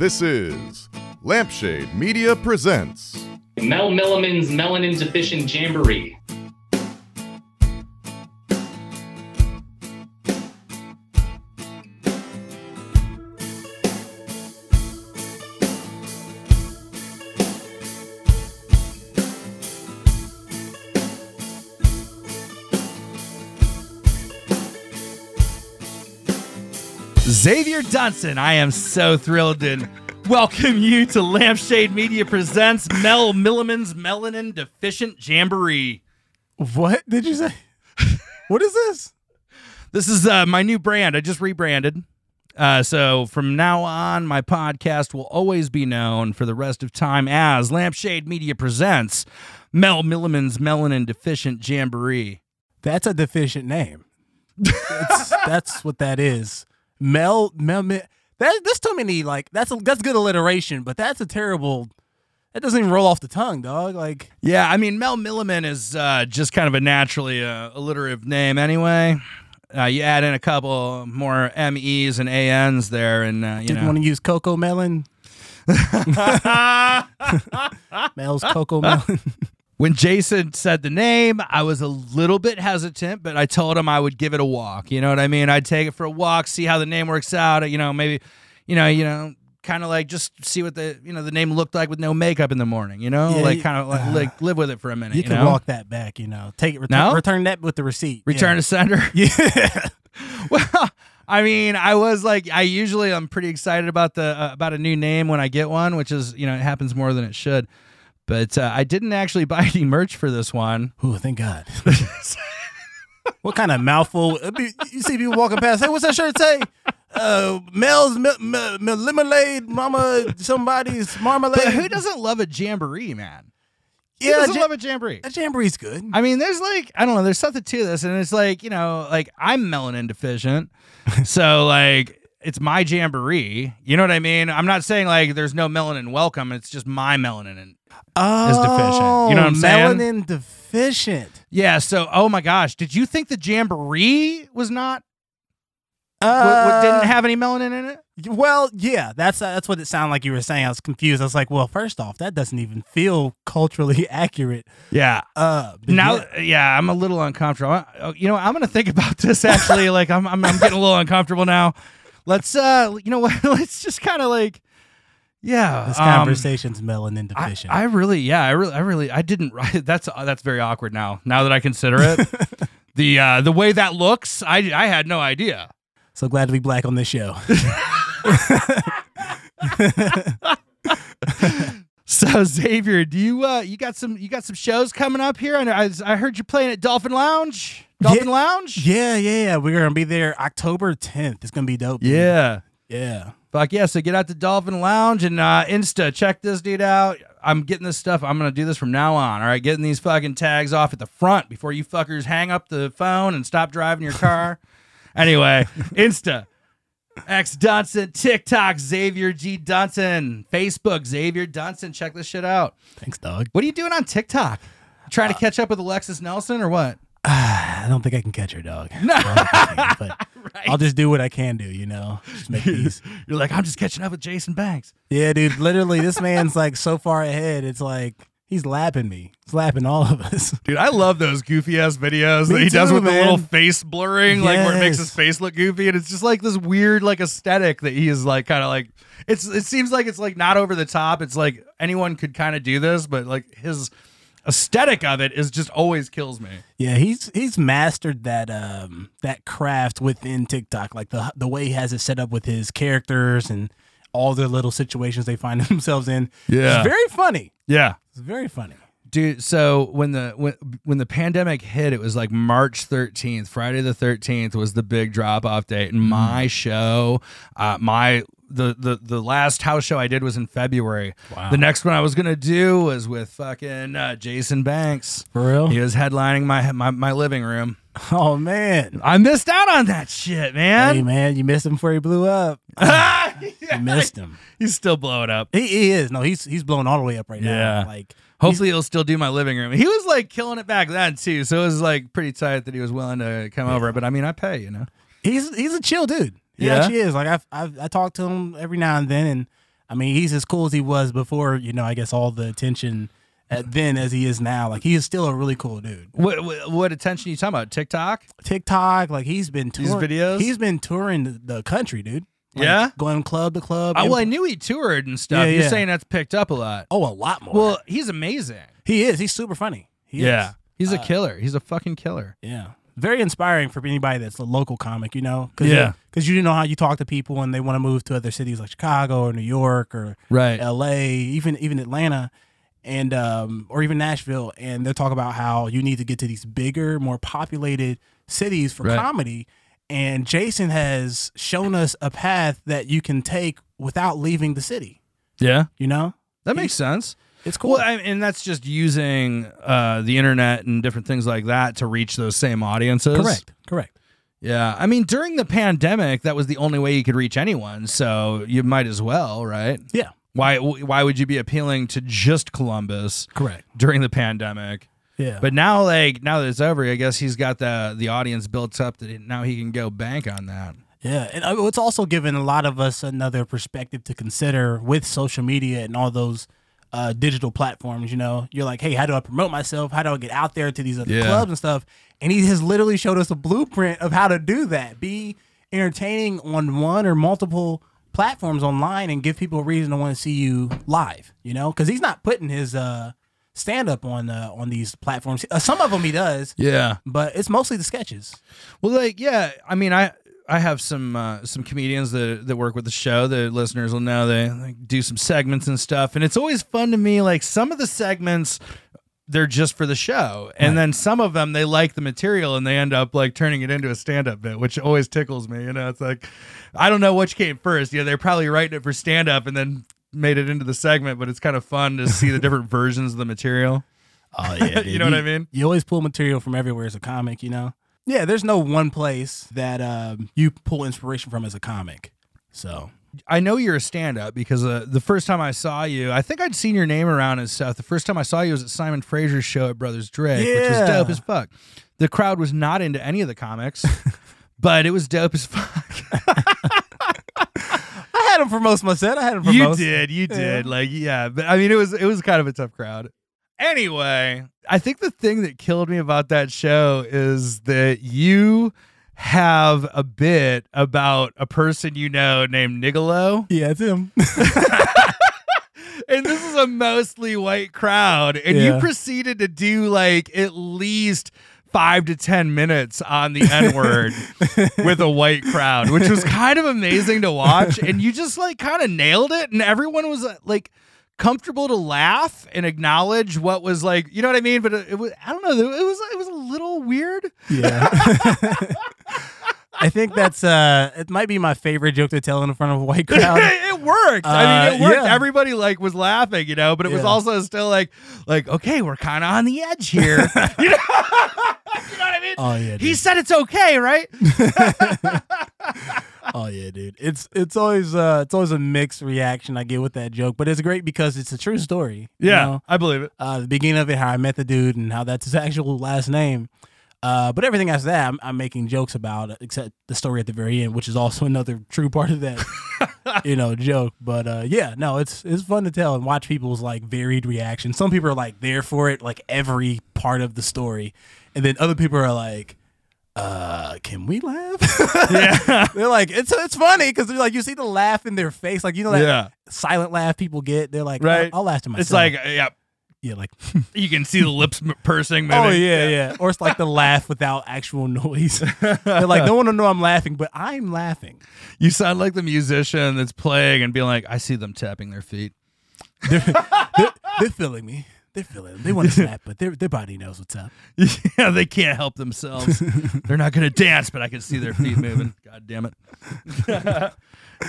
This is Lampshade Media Presents. Mel Milliman's Melanin Deficient Jamboree. Xavier Dunson, I am so thrilled to welcome you to Lampshade Media Presents Mel Milliman's Melanin Deficient Jamboree. What did you say? what is this? This is uh, my new brand. I just rebranded. Uh, so from now on, my podcast will always be known for the rest of time as Lampshade Media Presents Mel Milliman's Melanin Deficient Jamboree. That's a deficient name. It's, that's what that is. Mel Mel. Mel that, that's too many. Like that's a, that's good alliteration, but that's a terrible. That doesn't even roll off the tongue, dog. Like Yeah, I mean, Mel Milliman is uh, just kind of a naturally uh, alliterative name anyway. Uh, you add in a couple more MEs and ANs there, and uh, you didn't know. want to use Coco Melon. Mel's Coco Melon. when Jason said the name, I was a little bit hesitant, but I told him I would give it a walk. You know what I mean? I'd take it for a walk, see how the name works out. You know, maybe, you know, you know, kind of like just see what the you know the name looked like with no makeup in the morning. You know, Yeah, like you- kind of like, like live with it for a minute. You You, can know? walk that back. You know, take it. Return, No? return that with the receipt. Return to sender. Yeah. yeah. Well, I mean, I was like, I usually I'm pretty excited about the uh, about a new name when I get one, which is you know it happens more than it should. But uh, I didn't actually buy any merch for this one. Ooh, thank God. what kind of mouthful? You see people walking past. Hey, what's that shirt say? Uh, Mel's mi- mi- lemonade, mama, somebody's marmalade. But who doesn't love a jamboree, man? Who Yeah, doesn't ja- love a jamboree? a jamboree's good. I mean, there's like I don't know, there's something to this, and it's like you know, like I'm melanin deficient, so like it's my jamboree. You know what I mean? I'm not saying like there's no melanin welcome. It's just my melanin. Oh, is deficient. You know what I'm saying? Melanin deficient. Yeah. So, oh my gosh, did you think the jamboree was not? Uh, what, what didn't have any melanin in it? Well, yeah, that's uh, that's what it sounded like you were saying. I was confused. I was like, well, first off, that doesn't even feel culturally accurate. Yeah. Uh, Now, yeah. yeah. I'm a little uncomfortable. I- oh, You know, I'm gonna think about this. Actually, like I'm, I'm, I'm getting a little uncomfortable now. Let's, uh, you know what? Let's just kind of like, yeah. this um, conversation's melanin I, deficient. I really, yeah, I really, I really, I didn't. That's uh, that's very awkward now. Now that I consider it, the uh, the way that looks, I I had no idea. so glad to be black on this show. So Xavier, do you uh you got some you got some shows coming up here? And I, I heard you're playing at Dolphin Lounge. Dolphin Yeah. Lounge. yeah, yeah, yeah. We're gonna be there October 10th. It's gonna be dope. dude. Yeah. Fuck yeah. So get out to Dolphin Lounge and uh Insta. Check this dude out. I'm getting this stuff. I'm gonna do this from now on. All right, getting these fucking tags off at the front before you fuckers hang up the phone and stop driving your car. anyway, Insta. X Dunson, TikTok, Xavier G. Dunson, Facebook, Xavier Dunson. Check this shit out. Thanks, dog. What are you doing on TikTok? Trying to catch up with Alexis Nelson or what? I don't think I can catch her, dog. I don't think I can, but I'll just do what I can do. You know, just make these. You're like, I'm just catching up with Jason Banks. Yeah, dude. Literally, this man's like so far ahead. It's like he's lapping me. He's lapping all of us. Dude, I love those goofy ass videos Me that he does too, with the little face blurring, like where it makes his face look goofy, and it's just like this weird like aesthetic that he is like kind of like it's it seems like it's like not over the top. It's like anyone could kind of do this, but like his aesthetic of it is just always kills me. Yeah, he's he's mastered that um that craft within TikTok, like the the way he has it set up with his characters and all the little situations they find themselves in. Yeah. it's very funny. Yeah. It's very funny. Dude, so when the when when the pandemic hit, it was like March 13th, Friday the 13th was the big drop off date. And my show, uh, my the, the the last house show I did was in February. Wow. The next one I was gonna do was with fucking uh, Jason Banks. For real? He was headlining my my, my living room. Oh man. I missed out on that shit, man. Hey man, you missed him before he blew up. Yeah, You missed him. He's still blowing up. He, he is. No, he's he's blowing all the way up right Yeah. now. Like Hopefully he'll still do my living room. He was like killing it back then too, so it was like pretty tight that he was willing to come over. But I mean, I pay, you know. he's he's a chill dude. He Yeah? actually is. Like I've, I've I talk to him every now and then, and I mean, he's as cool as he was before. You know, I guess all the attention at then as he is now. Like he is still a really cool dude. What, what what attention are you talking about? TikTok? TikTok, like he's been These touring. videos? He's been touring the, the country, dude. Like, Yeah? going club to club. Oh, well, I knew he toured and stuff. Yeah, You're yeah. saying that's picked up a lot. oh, a lot more. Well, he's amazing. he is. He's super funny. He yeah, is. he's a Uh, killer. He's a fucking killer. Yeah. Very inspiring for anybody that's a local comic, you know? Cause Yeah. Because you know how you talk to people and they want to move to other cities like Chicago or New York or Right. LA, even even Atlanta, and um, or even Nashville, and they talk about how you need to get to these bigger, more populated cities for Right. comedy. And Jason has shown us a path that you can take without leaving the city. Yeah, You know, that makes sense. it's cool. Well, I, and that's just using uh, the internet and different things like that to reach those same audiences. correct, correct. Yeah, I mean, during the pandemic, that was the only way you could reach anyone. So you might as well, right? Yeah, Why? Why would you be appealing to just Columbus correct. during the pandemic? Yeah, But now, like now that it's over, I guess he's got the the audience built up that now he can go bank on that. Yeah, and uh, it's also given a lot of us another perspective to consider with social media and all those uh, digital platforms. You know, you're like, hey, how do I promote myself? How do I get out there to these other Yeah. clubs and stuff? And he has literally showed us a blueprint of how to do that. Be entertaining on one or multiple platforms online and give people a reason to want to see you live. You know, because he's not putting his uh, stand up on uh, on these platforms. Uh, some of them he does, Yeah. but it's mostly the sketches. Well, like, yeah, I mean, I I have some uh, some comedians that that work with the show. The listeners will know they like, do some segments and stuff, and it's always fun to me. Like some of the segments. They're just for the show, and then some of them they like the material and they end up like turning it into a stand-up bit, which always tickles me. You know, it's like I don't know which came first. You know, they're probably writing it for stand-up and then made it into the segment, but it's kind of fun to see the different versions of the material. Oh yeah, You know what I mean? You always pull material from everywhere as a comic, you know. Yeah, there's no one place that um, you pull inspiration from as a comic. So I know you're a stand up because uh, the first time I saw you, I think I'd seen your name around and stuff. The first time I saw you was at Simon Fraser's show at Brothers Drake, which was dope as fuck. The crowd was not into any of the comics, but it was dope as fuck. Had him for most of my set. I had him for you most. did, you did. Like, yeah, but I mean, it was it was kind of a tough crowd. Anyway, I think the thing that killed me about that show is that you have a bit about a person you know named Nigolo. Yeah, it's him. and this is a mostly white crowd and you proceeded to do like at least five to ten minutes on the n-word with a white crowd which was kind of amazing to watch. And you just like kind of nailed it. And everyone was uh, like comfortable to laugh and acknowledge what was like you know what i mean? But it, it was i don't know it was it was a little weird. Yeah. I think that's uh it might be my favorite joke to tell in front of a white crowd. it worked. I mean, it Uh, worked. yeah. Everybody like was laughing, you know, but it was Yeah. also still like, like okay, we're kind of on the edge here. you, know? you know what I mean? Oh yeah. he said it's okay, right? Oh yeah, dude. It's it's always uh it's always a mixed reaction I get with that joke, but it's great because it's a true story. you know? I believe it. uh, the beginning of it, how I met the dude, and how that's his actual last name. Uh, but everything after that, I'm, I'm making jokes about, except the story at the very end, which is also another true part of that, you know, joke. But uh, yeah, no, it's it's fun to tell and watch people's like varied reactions. Some people are like there for it, like every part of the story, and then other people are like, uh, can we laugh? Yeah, they're like, it's it's funny because they're like, you see the laugh in their face, like you know that yeah. silent laugh people get. They're like, Right. I'll, I'll laugh to myself. It's like, yeah, yeah, like. you can see the lips pursing. Moving. Oh yeah, yeah. Or it's like the laugh without actual noise. They're like, no one will know I'm laughing, but I'm laughing. You sound like the musician that's playing and being like, I see them tapping their feet. They're, they're, they're feeling me. They're feeling. They want to snap, but their their body knows what's up. Yeah, they can't help themselves. They're not going to dance, but I can see their feet moving. God damn it.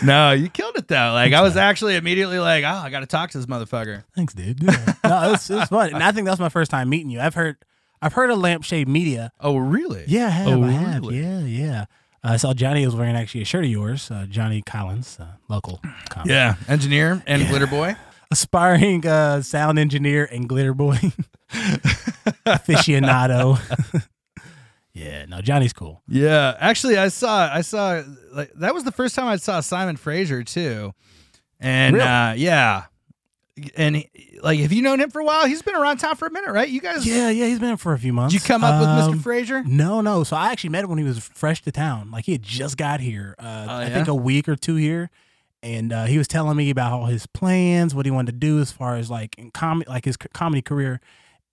no, you killed it though. Like I was actually immediately like, oh, I got to talk to this motherfucker. Thanks, dude. Yeah. No, it's it's fun, and I think that's my first time meeting you. I've heard I've heard of Lampshade Media. Oh, really? Yeah, I have. Oh, I have. really? Yeah, yeah. I saw Johnny was wearing actually a shirt of yours, uh, Johnny Collins, uh, local comic. Yeah, engineer and glitter boy. Aspiring uh, sound engineer and glitter boy aficionado. yeah, no, Johnny's cool. Yeah, actually, I saw, I saw, like that was the first time I saw Simon Fraser too, And Really? uh, yeah, and he, like, have you known him for a while? He's been around town for a minute, right? You guys, Yeah, yeah, he's been for a few months. did you come up with Um, Mr. Fraser? No, no. So I actually met him when he was fresh to town. Like he had just got here. Uh, Oh, I yeah? think a week or two here, and uh, he was telling me about all his plans, what he wanted to do as far as like in com- like his comedy career.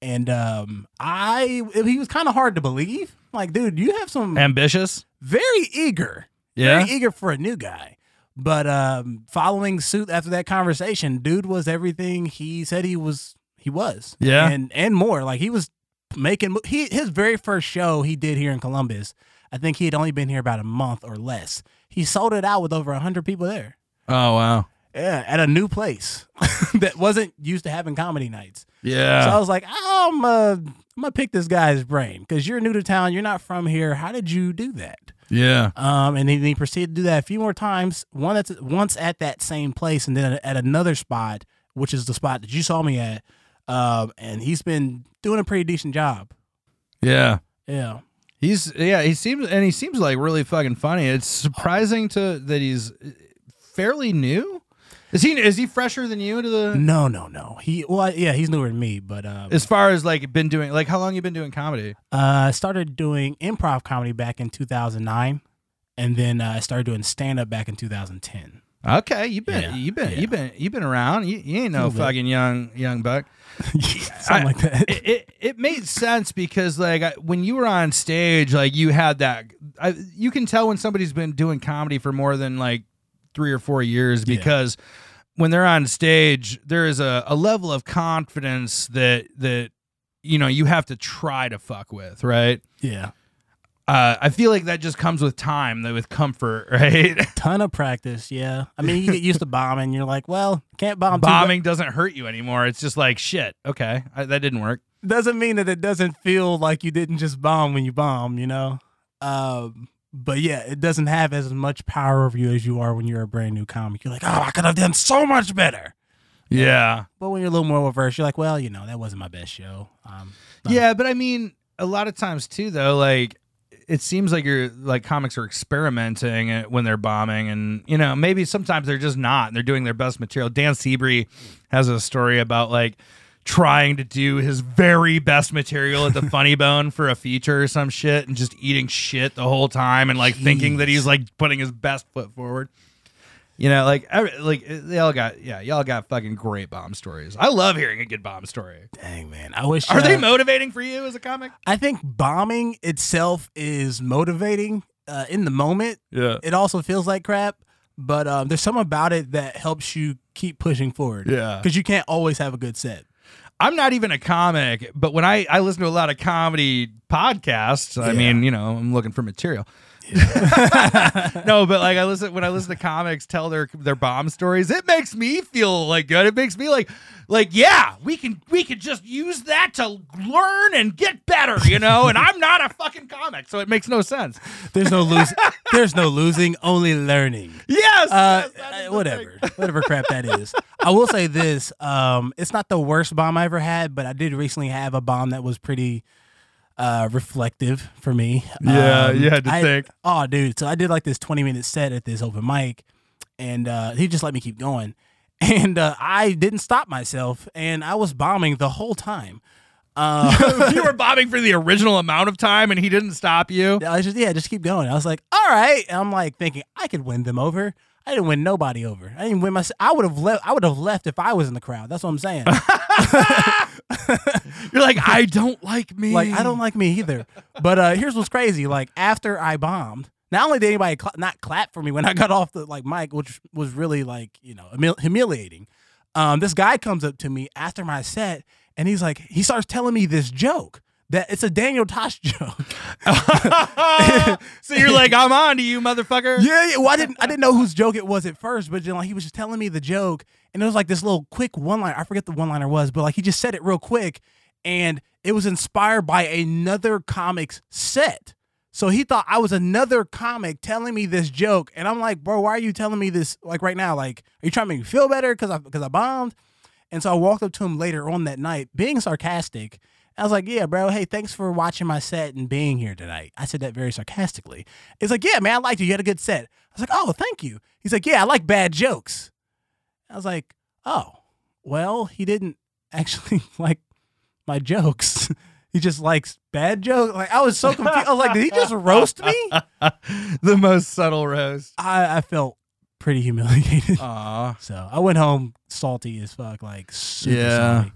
And um, I, he was kind of hard to believe. Like, dude, you have some Ambitious, very eager, yeah. very eager for a new guy. But um, following suit after that conversation, dude was everything he said he was. He was, Yeah. and and more. Like he was making he his very first show he did here in Columbus. I think he had only been here about a month or less. He sold it out with over hundred people there. Oh wow, Yeah, at a new place that wasn't used to having comedy nights. yeah. So I was like, I'm uh, I'm gonna pick this guy's brain because you're new to town. You're not from here. How did you do that? yeah. Um, and then he proceeded to do that a few more times. One that's once at that same place, and then at another spot, which is the spot that you saw me at. Um, and he's been doing a pretty decent job. Yeah. Yeah. He's yeah, he seems and he seems like really fucking funny. It's surprising to that he's fairly new. Is he is he fresher than you to the No, no, no. He well, yeah, he's newer than me, but um, as far as like been doing like how long you been doing comedy? uh, I started doing improv comedy back in 2009, and then uh, I started doing stand up back in 2010. Okay, you've been Yeah, you been yeah. you been you've been around. You, you ain't no fucking young young buck. Something I- like that. it, it it made sense because like I- when you were on stage, like you had that. I, you can tell when somebody's been doing comedy for more than like three or four years Yeah. because when they're on stage, there is a, a level of confidence that that you know you have to try to fuck with, right? yeah, Uh, I feel like that just comes with time, though, with comfort, right? ton of practice. Yeah, I mean, you get used to bombing. You're like, well, can't bomb. too Bombing doesn't hurt you anymore. It's just like shit. Okay, I, that didn't work. doesn't mean that it doesn't feel like you didn't just bomb when you bomb, you know? Um, but yeah, it doesn't have as much power over you as you are when you're a brand new comic. You're like, oh, I could have done so much better. Yeah. But when you're a little more reverse, you're like, well, you know, that wasn't my best show. Um, but- Yeah, but I mean, a lot of times too, though, like it seems like you're like comics are experimenting when they're bombing, and you know maybe sometimes they're just not, and they're doing their best material. Dan Seabury has a story about like trying to do his very best material at the Funny Bone for a feature or some shit, and just eating shit the whole time, and like thinking that he's like putting his best foot forward. You know, like every, like they all got yeah, y'all got fucking great bomb stories. I love hearing a good bomb story. Dang, man. I wish. Are they uh, motivating for you as a comic? I think bombing itself is motivating uh, in the moment. Yeah. It also feels like crap, but um, there's something about it that helps you keep pushing forward. Yeah. Because you can't always have a good set. I'm not even a comic, but when I, I listen to a lot of comedy podcasts, I Yeah. mean, you know, I'm looking for material. no, but like I listen when I listen to comics tell their their bomb stories, it makes me feel like good. It makes me like like yeah, we can we can just use that to learn and get better, you know. And I'm not a fucking comic, so it makes no sense. There's no losing. there's no losing, only learning. Yes, Uh, yes, uh, whatever, whatever crap that is. I will say this: um, it's not the worst bomb I ever had, but I did recently have a bomb that was pretty uh, reflective for me. Yeah, Um, you had to I- think. Oh, dude! So I did like this 20 minute set at this open mic, and uh, he just let me keep going, and uh, I didn't stop myself, and I was bombing the whole time. Uh, you were bombing for the original amount of time, and he didn't stop you. I was just yeah, just keep going. I was like, all right. And I'm like thinking I could win them over. I didn't win nobody over. I didn't win myself. I would have left. I would have left if I was in the crowd. That's what I'm saying. You're like, I don't like me. like I don't like me either. But uh here's what's crazy. Like after I bombed, not only did anybody cla not clap for me when I got off the like mic, which was really like you know humil- humiliating. Um, this guy comes up to me after my set, and he's like, he starts telling me this joke that it's a Daniel Tosh joke. so you're like, I'm on to you, motherfucker. Yeah, yeah. Well, I didn't I didn't know whose joke it was at first, but you know, he was just telling me the joke, and it was like this little quick one liner. I forget the one liner was, but like he just said it real quick, and it was inspired by another comic's set. So he thought I was another comic telling me this joke, and I'm like, bro, why are you telling me this like right now? Like, are you trying to make me feel better because I because I bombed? And so I walked up to him later on that night, being sarcastic. I was like, "Yeah, bro. Hey, thanks for watching my set and being here tonight." I said that very sarcastically. He's like, "Yeah, man, I liked you. You had a good set." I was like, "Oh, thank you." He's like, "Yeah, I like bad jokes." I was like, oh, well, he didn't actually like my jokes. he just likes bad jokes. Like I was so confused. I was like, did he just roast me? the most subtle roast. I, I felt pretty humiliated. Aw. So I went home salty as fuck, like super Yeah. salty.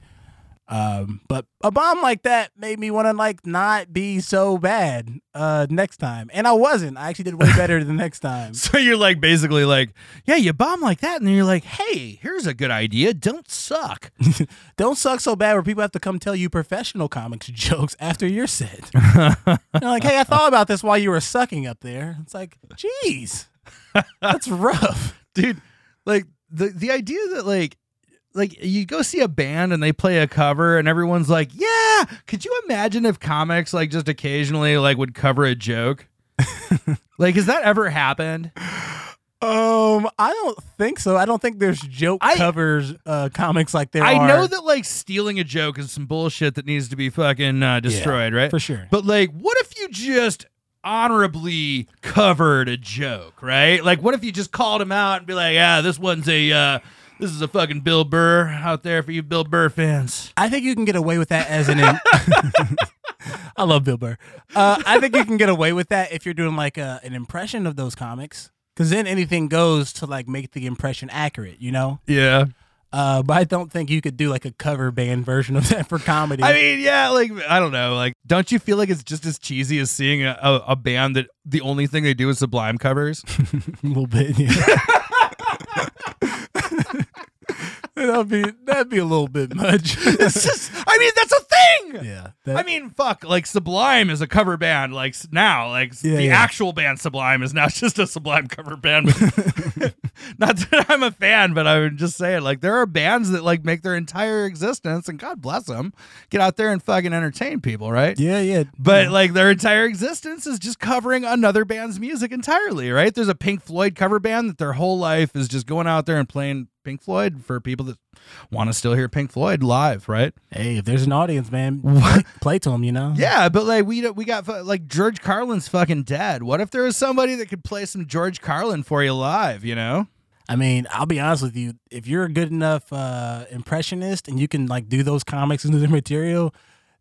Um, but a bomb like that made me want to like not be so bad uh next time, and I wasn't. I actually did way better the next time. So you're like basically like, yeah, you bomb like that, and then you're like, hey, here's a good idea. Don't suck. Don't suck so bad where people have to come tell you professional comics jokes after your set. Like, hey, I thought about this while you were sucking up there. It's like, jeez, that's rough. dude like the the idea that like like you go see a band and they play a cover and everyone's like yeah could you imagine if comics like just occasionally like would cover a joke like has that ever happened Um, I don't think so. I don't think there's joke I- covers uh comics like there i are. know that like stealing a joke is some bullshit that needs to be fucking uh, destroyed right for sure. but like what if you just honorably covered a joke right like what if you just called him out and be like yeah this one's a uh this is a fucking Bill Burr out there for you Bill Burr fans. I think you can get away with that as an. I love Bill Burr. Uh, I think you can get away with that if you're doing like a, an impression of those comics, because then anything goes to like make the impression accurate, you know. Yeah. Uh, but I don't think you could do like a cover band version of that for comedy. I mean, yeah, like I don't know, like don't you feel like it's just as cheesy as seeing a, a, a band that the only thing they do is Sublime covers? a little bit. Yeah. that'd be that'd be a little bit much. it's just, I mean, that's a thing. yeah. that- I mean, fuck, like Sublime is a cover band. Like now, like Yeah, the yeah. actual band Sublime is now just a Sublime cover band. Not that I'm a fan, but I would just say it. Like there are bands that like make their entire existence, and God bless them, get out there and fucking entertain people, right? yeah, yeah. But like their entire existence is just covering another band's music entirely, right? There's a Pink Floyd cover band that their whole life is just going out there and playing Pink Floyd for people that want to still hear Pink Floyd live, right? hey, if there's an audience, man, play, play to them. You know. Yeah, but like we we got like George Carlin's fucking dead. What if there was somebody that could play some George Carlin for you live? You know? I mean, I'll be honest with you. If you're a good enough uh, impressionist and you can like do those comics and do the material,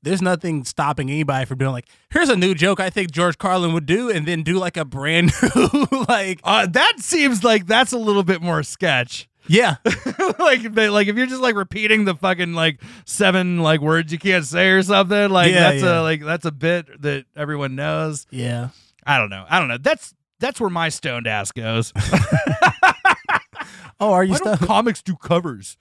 there's nothing stopping anybody from doing like, here's a new joke I think George Carlin would do, and then do like a brand new like, Uh, that seems like that's a little bit more sketch. Yeah, like, but, like if you're just like repeating the fucking like seven like words you can't say or something, like Yeah, that's yeah. a like that's a bit that everyone knows. yeah. I don't know. I don't know. That's that's where my stoned ass goes. Oh, are you Why don't stuck? comics do covers?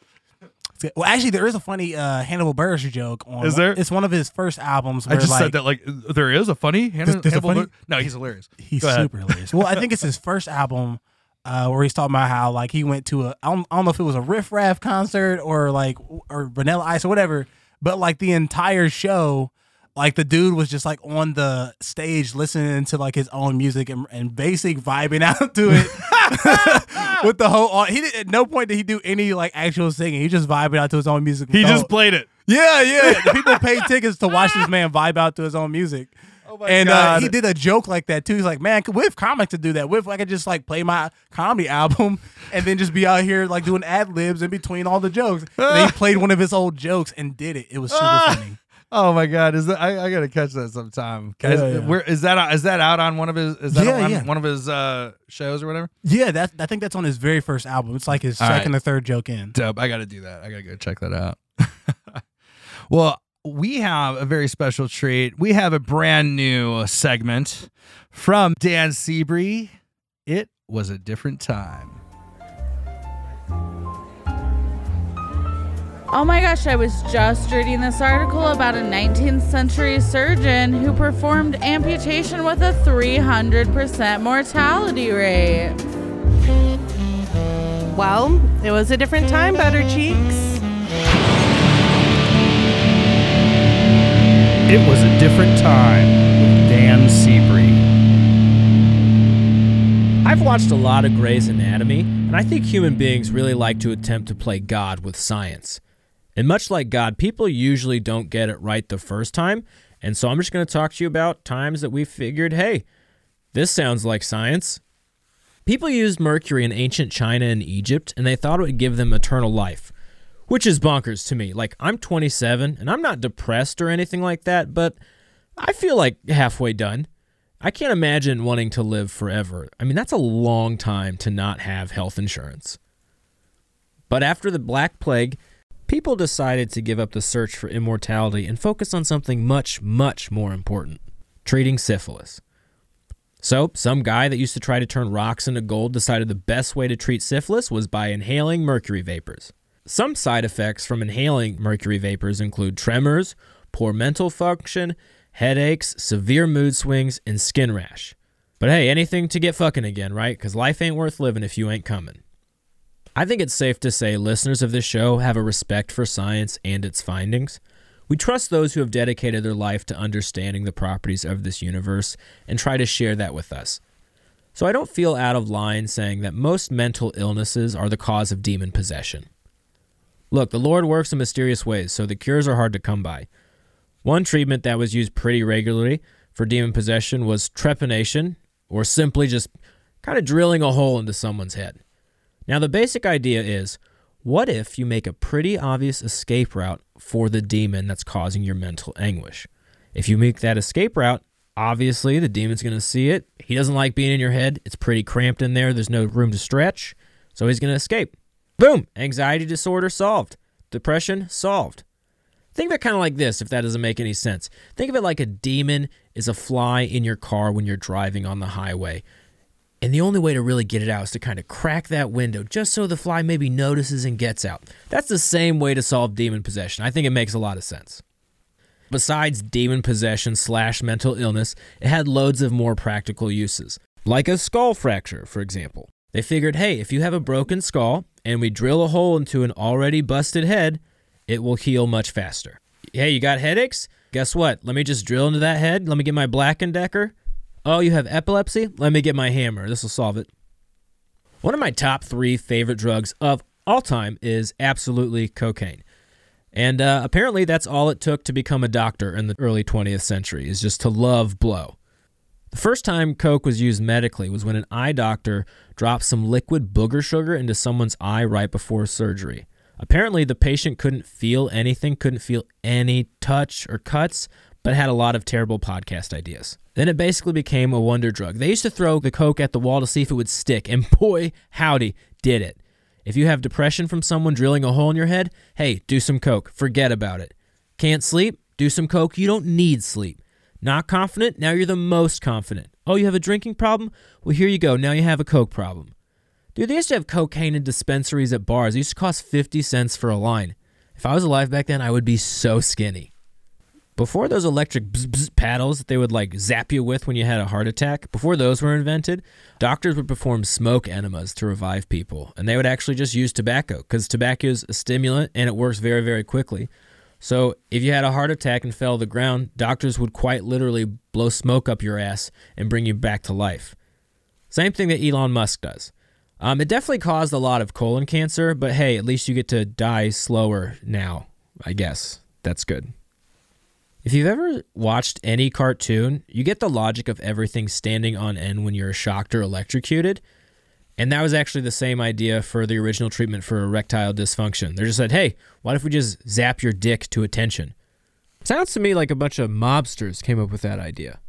Well, actually, there is a funny uh, Hannibal Buress joke on. Is there? It's one of his first albums. I just like, said that like there is a funny. There's a Hannibal funny- No, he's hilarious. He's Go ahead. super hilarious. Well, I think it's his first album uh, where he's talking about how like he went to a I don't, I don't know if it was a Riff Raff concert or like or Vanilla Ice or whatever, but like the entire show, like the dude was just like on the stage listening to like his own music and, and basic vibing out to it with the whole. He did, at no point did he do any like actual singing. He just vibing out to his own music. He just whole- played it. yeah, yeah. People paid tickets to watch this man vibe out to his own music. Oh and uh, he did a joke like that too. He's like, "Man, if comics to do that? With I could just like play my comedy album and then just be out here like doing ad libs in between all the jokes?" And he played one of his old jokes and did it. It was super funny. Oh my god, is that I, I gotta catch that sometime. Yeah, yeah. where is that is that out on one of his is that Yeah, on yeah. one of his uh shows or whatever? Yeah, that I think that's on his very first album. It's like his All second right. or third joke in. Dope. I gotta do that. I gotta go check that out. well, we have a very special treat. We have a brand new segment from Dan Seabree. It was a different time. Oh my gosh, I was just reading this article about a 19th century surgeon who performed amputation with a 300% mortality rate. Well, it was a different time, Butter Cheeks. It was a different time with Dan Seabree. I've watched a lot of Grey's Anatomy, and I think human beings really like to attempt to play God with science. And much like God, people usually don't get it right the first time, and so I'm just going to talk to you about times that we figured, hey, this sounds like science. People used mercury in ancient China and Egypt, and they thought it would give them eternal life, which is bonkers to me. Like, I'm 27, and I'm not depressed or anything like that, but I feel like halfway done. I can't imagine wanting to live forever. I mean, that's a long time to not have health insurance. But after the Black Plague, people decided to give up the search for immortality and focus on something much, much more important treating syphilis. So, some guy that used to try to turn rocks into gold decided the best way to treat syphilis was by inhaling mercury vapors. Some side effects from inhaling mercury vapors include tremors, poor mental function, headaches, severe mood swings, and skin rash. But hey, anything to get fucking again, right? Because life ain't worth living if you ain't coming. I think it's safe to say listeners of this show have a respect for science and its findings. We trust those who have dedicated their life to understanding the properties of this universe and try to share that with us. So I don't feel out of line saying that most mental illnesses are the cause of demon possession. Look, the Lord works in mysterious ways, so the cures are hard to come by. One treatment that was used pretty regularly for demon possession was trepanation, or simply just kind of drilling a hole into someone's head. Now, the basic idea is what if you make a pretty obvious escape route for the demon that's causing your mental anguish? If you make that escape route, obviously the demon's going to see it. He doesn't like being in your head. It's pretty cramped in there. There's no room to stretch. So he's going to escape. Boom! Anxiety disorder solved. Depression solved. Think of it kind of like this, if that doesn't make any sense. Think of it like a demon is a fly in your car when you're driving on the highway. And the only way to really get it out is to kind of crack that window just so the fly maybe notices and gets out. That's the same way to solve demon possession. I think it makes a lot of sense. Besides demon possession slash mental illness, it had loads of more practical uses, like a skull fracture, for example. They figured, hey, if you have a broken skull and we drill a hole into an already busted head, it will heal much faster. Hey, you got headaches? Guess what? Let me just drill into that head. Let me get my Black and Decker. Oh, you have epilepsy? Let me get my hammer. This will solve it. One of my top three favorite drugs of all time is absolutely cocaine. And uh, apparently, that's all it took to become a doctor in the early 20th century, is just to love blow. The first time coke was used medically was when an eye doctor dropped some liquid booger sugar into someone's eye right before surgery. Apparently, the patient couldn't feel anything, couldn't feel any touch or cuts, but had a lot of terrible podcast ideas. Then it basically became a wonder drug. They used to throw the coke at the wall to see if it would stick, and boy, howdy, did it. If you have depression from someone drilling a hole in your head, hey, do some coke. Forget about it. Can't sleep? Do some coke. You don't need sleep. Not confident? Now you're the most confident. Oh, you have a drinking problem? Well, here you go. Now you have a coke problem. Dude, they used to have cocaine in dispensaries at bars. It used to cost 50 cents for a line. If I was alive back then, I would be so skinny. Before those electric bzz, bzz paddles that they would like zap you with when you had a heart attack, before those were invented, doctors would perform smoke enemas to revive people. And they would actually just use tobacco because tobacco is a stimulant and it works very, very quickly. So if you had a heart attack and fell to the ground, doctors would quite literally blow smoke up your ass and bring you back to life. Same thing that Elon Musk does. Um, it definitely caused a lot of colon cancer, but hey, at least you get to die slower now, I guess. That's good. If you've ever watched any cartoon, you get the logic of everything standing on end when you're shocked or electrocuted. And that was actually the same idea for the original treatment for erectile dysfunction. They just said, hey, what if we just zap your dick to attention? Sounds to me like a bunch of mobsters came up with that idea.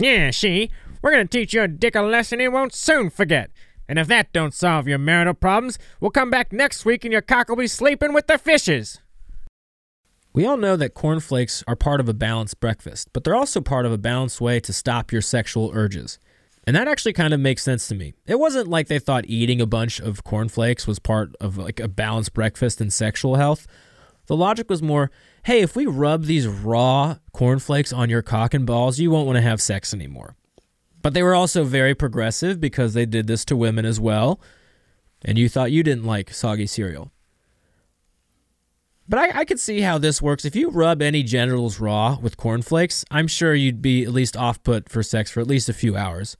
Yeah, she. We're gonna teach your dick a lesson it won't soon forget. And if that don't solve your marital problems, we'll come back next week and your cock will be sleeping with the fishes. We all know that cornflakes are part of a balanced breakfast, but they're also part of a balanced way to stop your sexual urges. And that actually kind of makes sense to me. It wasn't like they thought eating a bunch of cornflakes was part of like a balanced breakfast and sexual health. The logic was more, hey, if we rub these raw cornflakes on your cock and balls, you won't want to have sex anymore. But they were also very progressive because they did this to women as well. And you thought you didn't like soggy cereal. But I, I could see how this works. If you rub any genitals raw with cornflakes, I'm sure you'd be at least off put for sex for at least a few hours.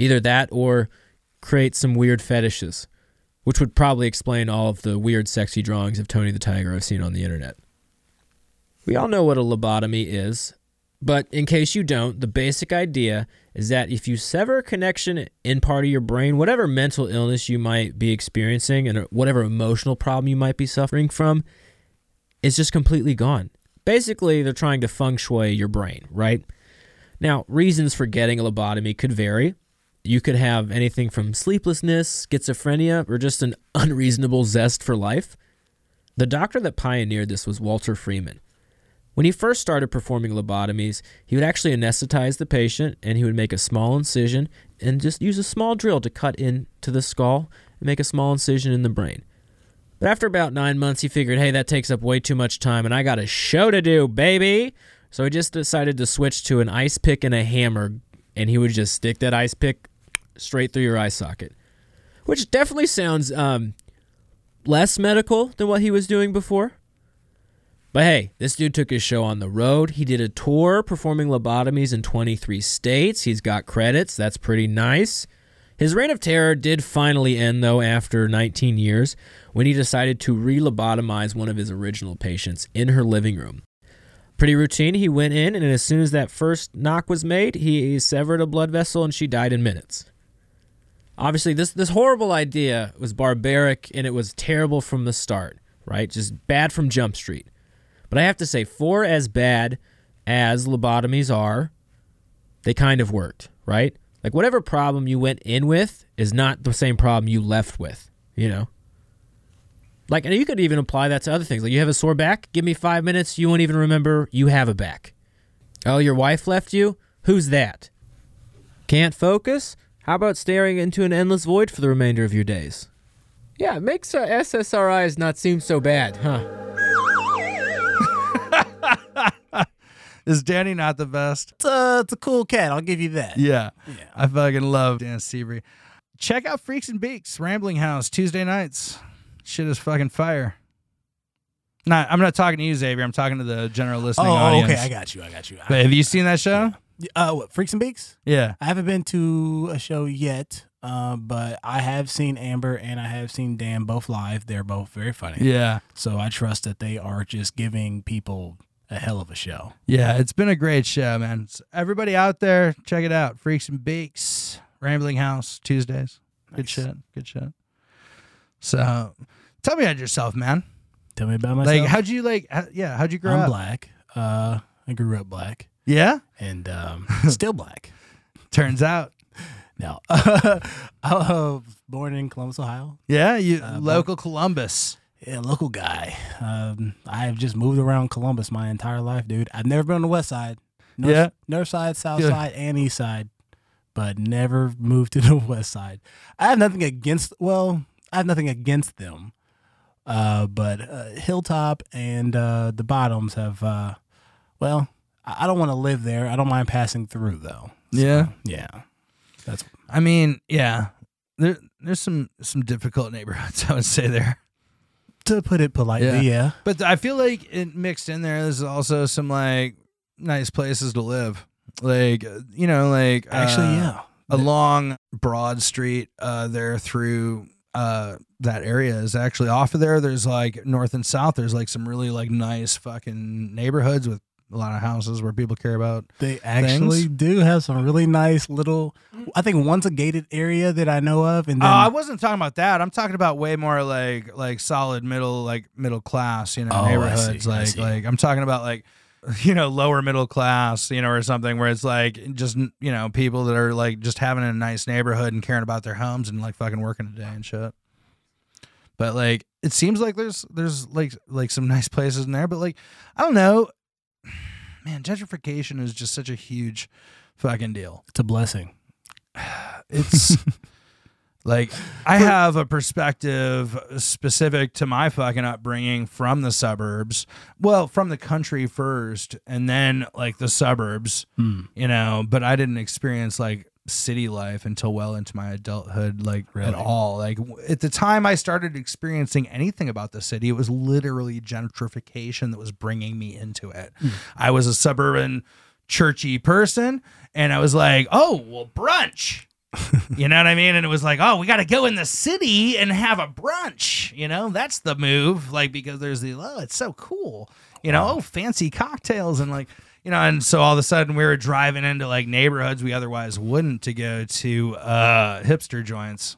Either that or create some weird fetishes, which would probably explain all of the weird, sexy drawings of Tony the Tiger I've seen on the internet. We all know what a lobotomy is. But in case you don't, the basic idea is that if you sever a connection in part of your brain, whatever mental illness you might be experiencing and whatever emotional problem you might be suffering from, it's just completely gone. Basically, they're trying to feng shui your brain, right? Now, reasons for getting a lobotomy could vary. You could have anything from sleeplessness, schizophrenia, or just an unreasonable zest for life. The doctor that pioneered this was Walter Freeman. When he first started performing lobotomies, he would actually anesthetize the patient and he would make a small incision and just use a small drill to cut into the skull and make a small incision in the brain. But after about nine months, he figured, hey, that takes up way too much time and I got a show to do, baby. So he just decided to switch to an ice pick and a hammer and he would just stick that ice pick straight through your eye socket, which definitely sounds um, less medical than what he was doing before. But hey, this dude took his show on the road. He did a tour performing lobotomies in 23 states. He's got credits. That's pretty nice. His reign of terror did finally end, though, after 19 years when he decided to re lobotomize one of his original patients in her living room. Pretty routine. He went in, and as soon as that first knock was made, he severed a blood vessel and she died in minutes. Obviously, this, this horrible idea was barbaric and it was terrible from the start, right? Just bad from Jump Street. But I have to say, for as bad as lobotomies are, they kind of worked, right? Like whatever problem you went in with is not the same problem you left with, you know? Like, and you could even apply that to other things. Like, you have a sore back, give me five minutes, you won't even remember you have a back. Oh, your wife left you? Who's that? Can't focus? How about staring into an endless void for the remainder of your days? Yeah, it makes uh, SSRIs not seem so bad, huh? Is Danny not the best? It's a, it's a cool cat. I'll give you that. Yeah. Yeah. I fucking love Dan Seabury. Check out Freaks and Beaks, Rambling House, Tuesday nights. Shit is fucking fire. Not, I'm not talking to you, Xavier. I'm talking to the general listening Oh, audience. okay. I got you. I got you. But have you seen that show? Uh, what, Freaks and Beaks? Yeah. I haven't been to a show yet, uh, but I have seen Amber and I have seen Dan both live. They're both very funny. Yeah. So I trust that they are just giving people a hell of a show. Yeah. It's been a great show, man. So everybody out there, check it out. Freaks and Beaks, Rambling House, Tuesdays. Good Nice. shit. Good shit. So tell me about yourself, man. Tell me about myself. Like, how'd you like, how, yeah, how'd you grow I'm up? black. Uh, I grew up black Yeah. and um, still black. Turns out. No, I was born in Columbus, Ohio. Yeah. You, Uh, local Columbus. Yeah, local guy. Um, I've just moved around Columbus my entire life, dude. I've never been on the west side. North, Yeah. North side, south side, and east side, but never moved to the west side. I have nothing against, well, I have nothing against them. Uh, but uh, Hilltop and uh, the Bottoms have, uh, well, I don't want to live there. I don't mind passing through, though. So, Yeah. Yeah. That's I mean, yeah. There, there's some some difficult neighborhoods. I would say there, to put it politely, Yeah. yeah. but I feel like it mixed in there. There's also some like nice places to live, like uh, you know, like Actually, uh, yeah. along Broad Street uh, there through uh, that area is actually off of there. There's like north and south. There's like some really like nice fucking neighborhoods with a lot of houses where people care about. They actually do have some really nice little. I think one's a gated area that I know of, and Oh, then I wasn't talking about that. I'm talking about way more like like solid middle like middle class, you know, Oh, neighborhoods. see, like like I'm talking about like you know lower middle class, you know, or something where it's like just you know people that are like just having a nice neighborhood and caring about their homes and like fucking working a day and shit. But like it seems like there's there's like like some nice places in there, but like I don't know, man, gentrification is just such a huge fucking deal it's a blessing. it's like I have a perspective specific to my fucking upbringing from the suburbs. Well, from the country first and then like the suburbs, Hmm. you know, but I didn't experience like city life until well into my adulthood like Really? at all. Like at the time I started experiencing anything about the city, it was literally gentrification that was bringing me into it. Hmm. I was a suburban churchy person and I was like, "Oh, well brunch." you know what I mean? And it was like, oh, we got to go in the city and have a brunch. You know, that's the move. Like, because there's the, oh, it's so cool. You know, oh, fancy cocktails and like, you know, and so all of a sudden we were driving into like neighborhoods we otherwise wouldn't to go to uh, hipster joints.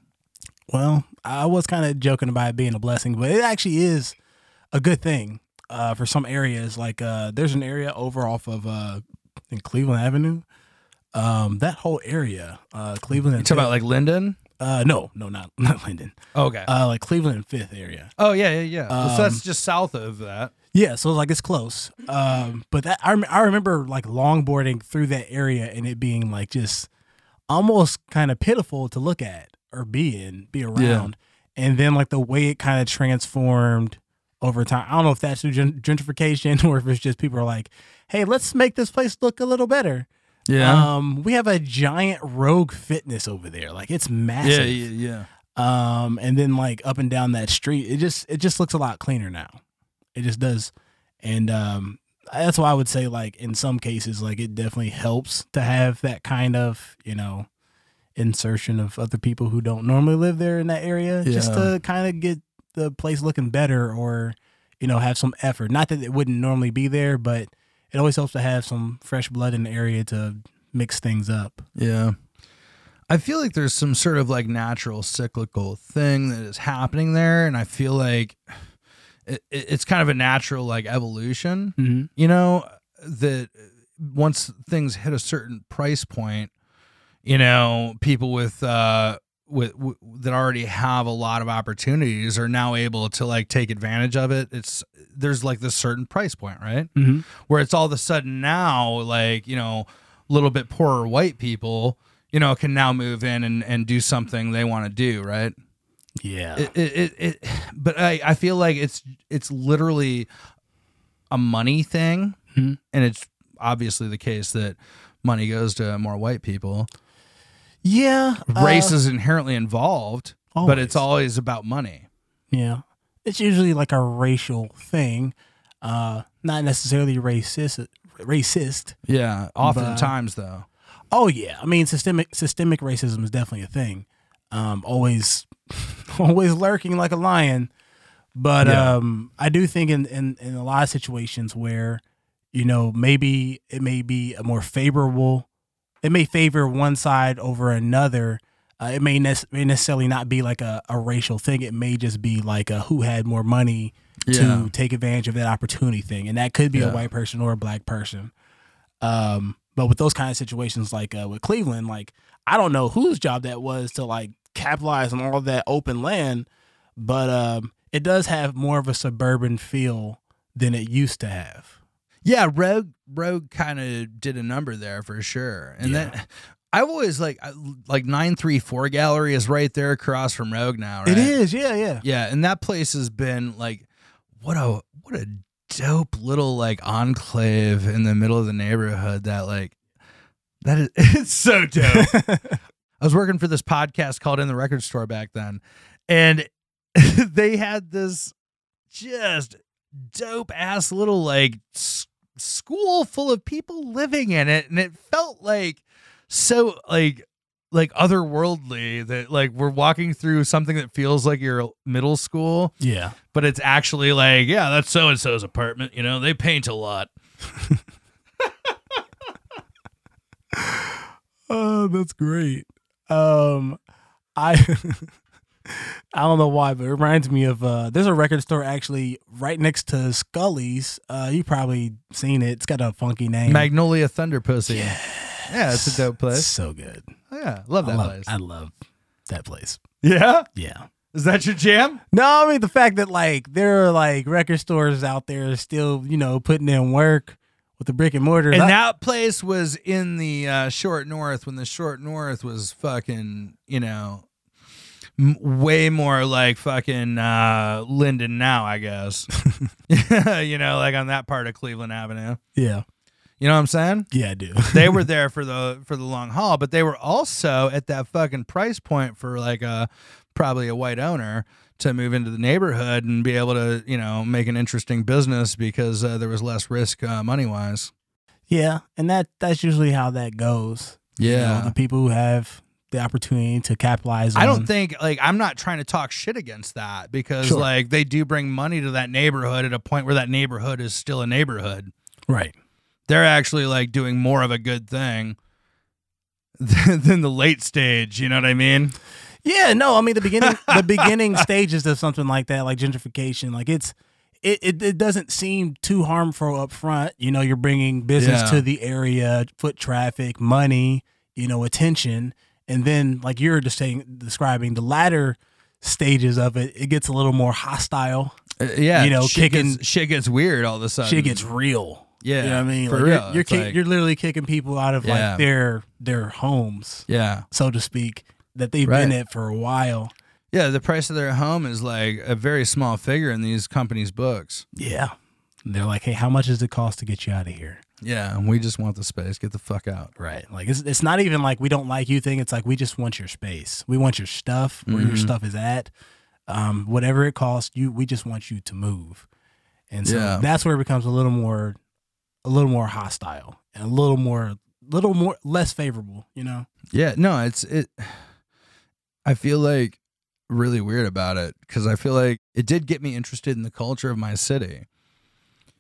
Well, I was kind of joking about it being a blessing, but it actually is a good thing uh, for some areas. Like uh, there's an area over off of uh, in Cleveland Avenue. Um, that whole area, uh, Cleveland. You talking about like Linden? Uh, no, no, not not Linden. Okay. Uh, like Cleveland and Fifth area. oh yeah, yeah, yeah. so that's um, just south of that. Yeah, so like it's close. Um, but that I, I remember like longboarding through that area and it being like just almost kind of pitiful to look at or be in, be around. And then like the way it kind of transformed over time. I don't know if that's through gentrification or if it's just people are like, "Hey, let's make this place look a little better." Um, we have a giant Rogue Fitness over there. Like it's massive. yeah, yeah. yeah. Um, and then like up and down that street, it just it just looks a lot cleaner now. It just does, and um, that's why I would say like in some cases like it definitely helps to have that kind of you know insertion of other people who don't normally live there in that area, just to kind of get the place looking better or you know have some effort. Not that it wouldn't normally be there, but it always helps to have some fresh blood in the area to mix things up. Yeah. I feel like there's some sort of like natural cyclical thing that is happening there. And I feel like it, it- it's kind of a natural like evolution, Mm-hmm. you know, that once things hit a certain price point, you know, people with, uh, with, w- that already have a lot of opportunities are now able to like take advantage of it. It's there's like this certain price point, right? Mm-hmm. where it's all of a sudden now like you know a little bit poorer white people you know can now move in and, and do something they want to do right Yeah. it, it, it, it but I, I feel like it's it's literally a money thing Mhm. and it's obviously the case that money goes to more white people yeah. uh, race is inherently involved but it's always. always about money Yeah. It's usually like a racial thing, uh, not necessarily racist. Racist. yeah oftentimes though Oh yeah, I mean systemic systemic racism is definitely a thing. Um, always, always lurking like a lion. But Yeah. um, I do think in, in in a lot of situations where, you know, maybe it may be a more favorable, it may favor one side over another. Uh, it may, nec- may necessarily not be like a, a racial thing. It may just be like a who had more money Yeah. to take advantage of that opportunity thing, and that could be Yeah. a white person or a black person. Um, but with those kind of situations, like uh, with Cleveland, like I don't know whose job that was to like capitalize on all that open land, but um, it does have more of a suburban feel than it used to have. Yeah, Rogue Rogue kind of did a number there for sure. And Yeah. then I've always like like 934 gallery is right there across from Rogue now, right? It is, yeah, yeah. Yeah, and that place has been like what a what a dope little like enclave in the middle of the neighborhood that like that is it's so dope. I was working for this podcast called In the Record Store back then, and they had this just dope ass little like school full of people living in it, and it felt like so like like otherworldly that like we're walking through something that feels like your middle school, Yeah. but it's actually like yeah, that's so and so's apartment. You know, they paint a lot. Oh, that's great. Um, I I don't know why, but it reminds me of uh, there's a record store actually right next to Skully's. Uh, you probably seen it. It's got a funky name. Magnolia Thunder Pussy. Yeah, it's a dope place. so good. Yeah, love I that love, place. I love that place. yeah, Yeah. is that your jam? No, I mean the fact that like there are like record stores out there still, you know, putting in work with the brick and mortar. And I- that place was in the uh, short north when the short north was fucking, you know, m- way more like fucking uh, Linden now, I guess. you know, like on that part of Cleveland Avenue. yeah, You know what I'm saying? yeah, I do. They were there for the for the long haul, but they were also at that fucking price point for like a probably a white owner to move into the neighborhood and be able to, you know, make an interesting business because uh, there was less risk uh, money wise. yeah, and that that's usually how that goes. You know, the people who have the opportunity to capitalize. I on, don't think like I'm not trying to talk shit against that because Sure. like they do bring money to that neighborhood at a point where that neighborhood is still a neighborhood. right. they're actually like doing more of a good thing than, than the late stage. You know what I mean? Yeah, no, I mean the beginning the beginning stages of something like that, like gentrification, like it's it, it, it doesn't seem too harmful up front. You know, you're bringing business Yeah. to the area, foot traffic, money, you know, attention, and then like you're just saying describing the latter stages of it, it gets a little more hostile. Uh, yeah, You know, shit kicking- gets, shit gets weird all of a sudden. Shit gets real. yeah, You know what I mean? for Like, real. You're you're, kick, like- you're literally kicking people out of Yeah. like their their homes, yeah, so to speak, that they've been Right. at for a while. yeah. The price of their home is like a very small figure in these companies' books. Yeah. They're like, hey, how much does it cost to get you out of here? Yeah, and we just want the space. Get the fuck out. Right. Like it's it's not even like we don't like you thing. It's like we just want your space. We want your stuff where your Mhm. stuff is at. Um, whatever it costs, you we just want you to move. And so Yeah. that's where it becomes a little more a little more hostile and a little more little more less favorable, you know? Yeah, no, it's it. I feel like really weird about it because I feel like it did get me interested in the culture of my city.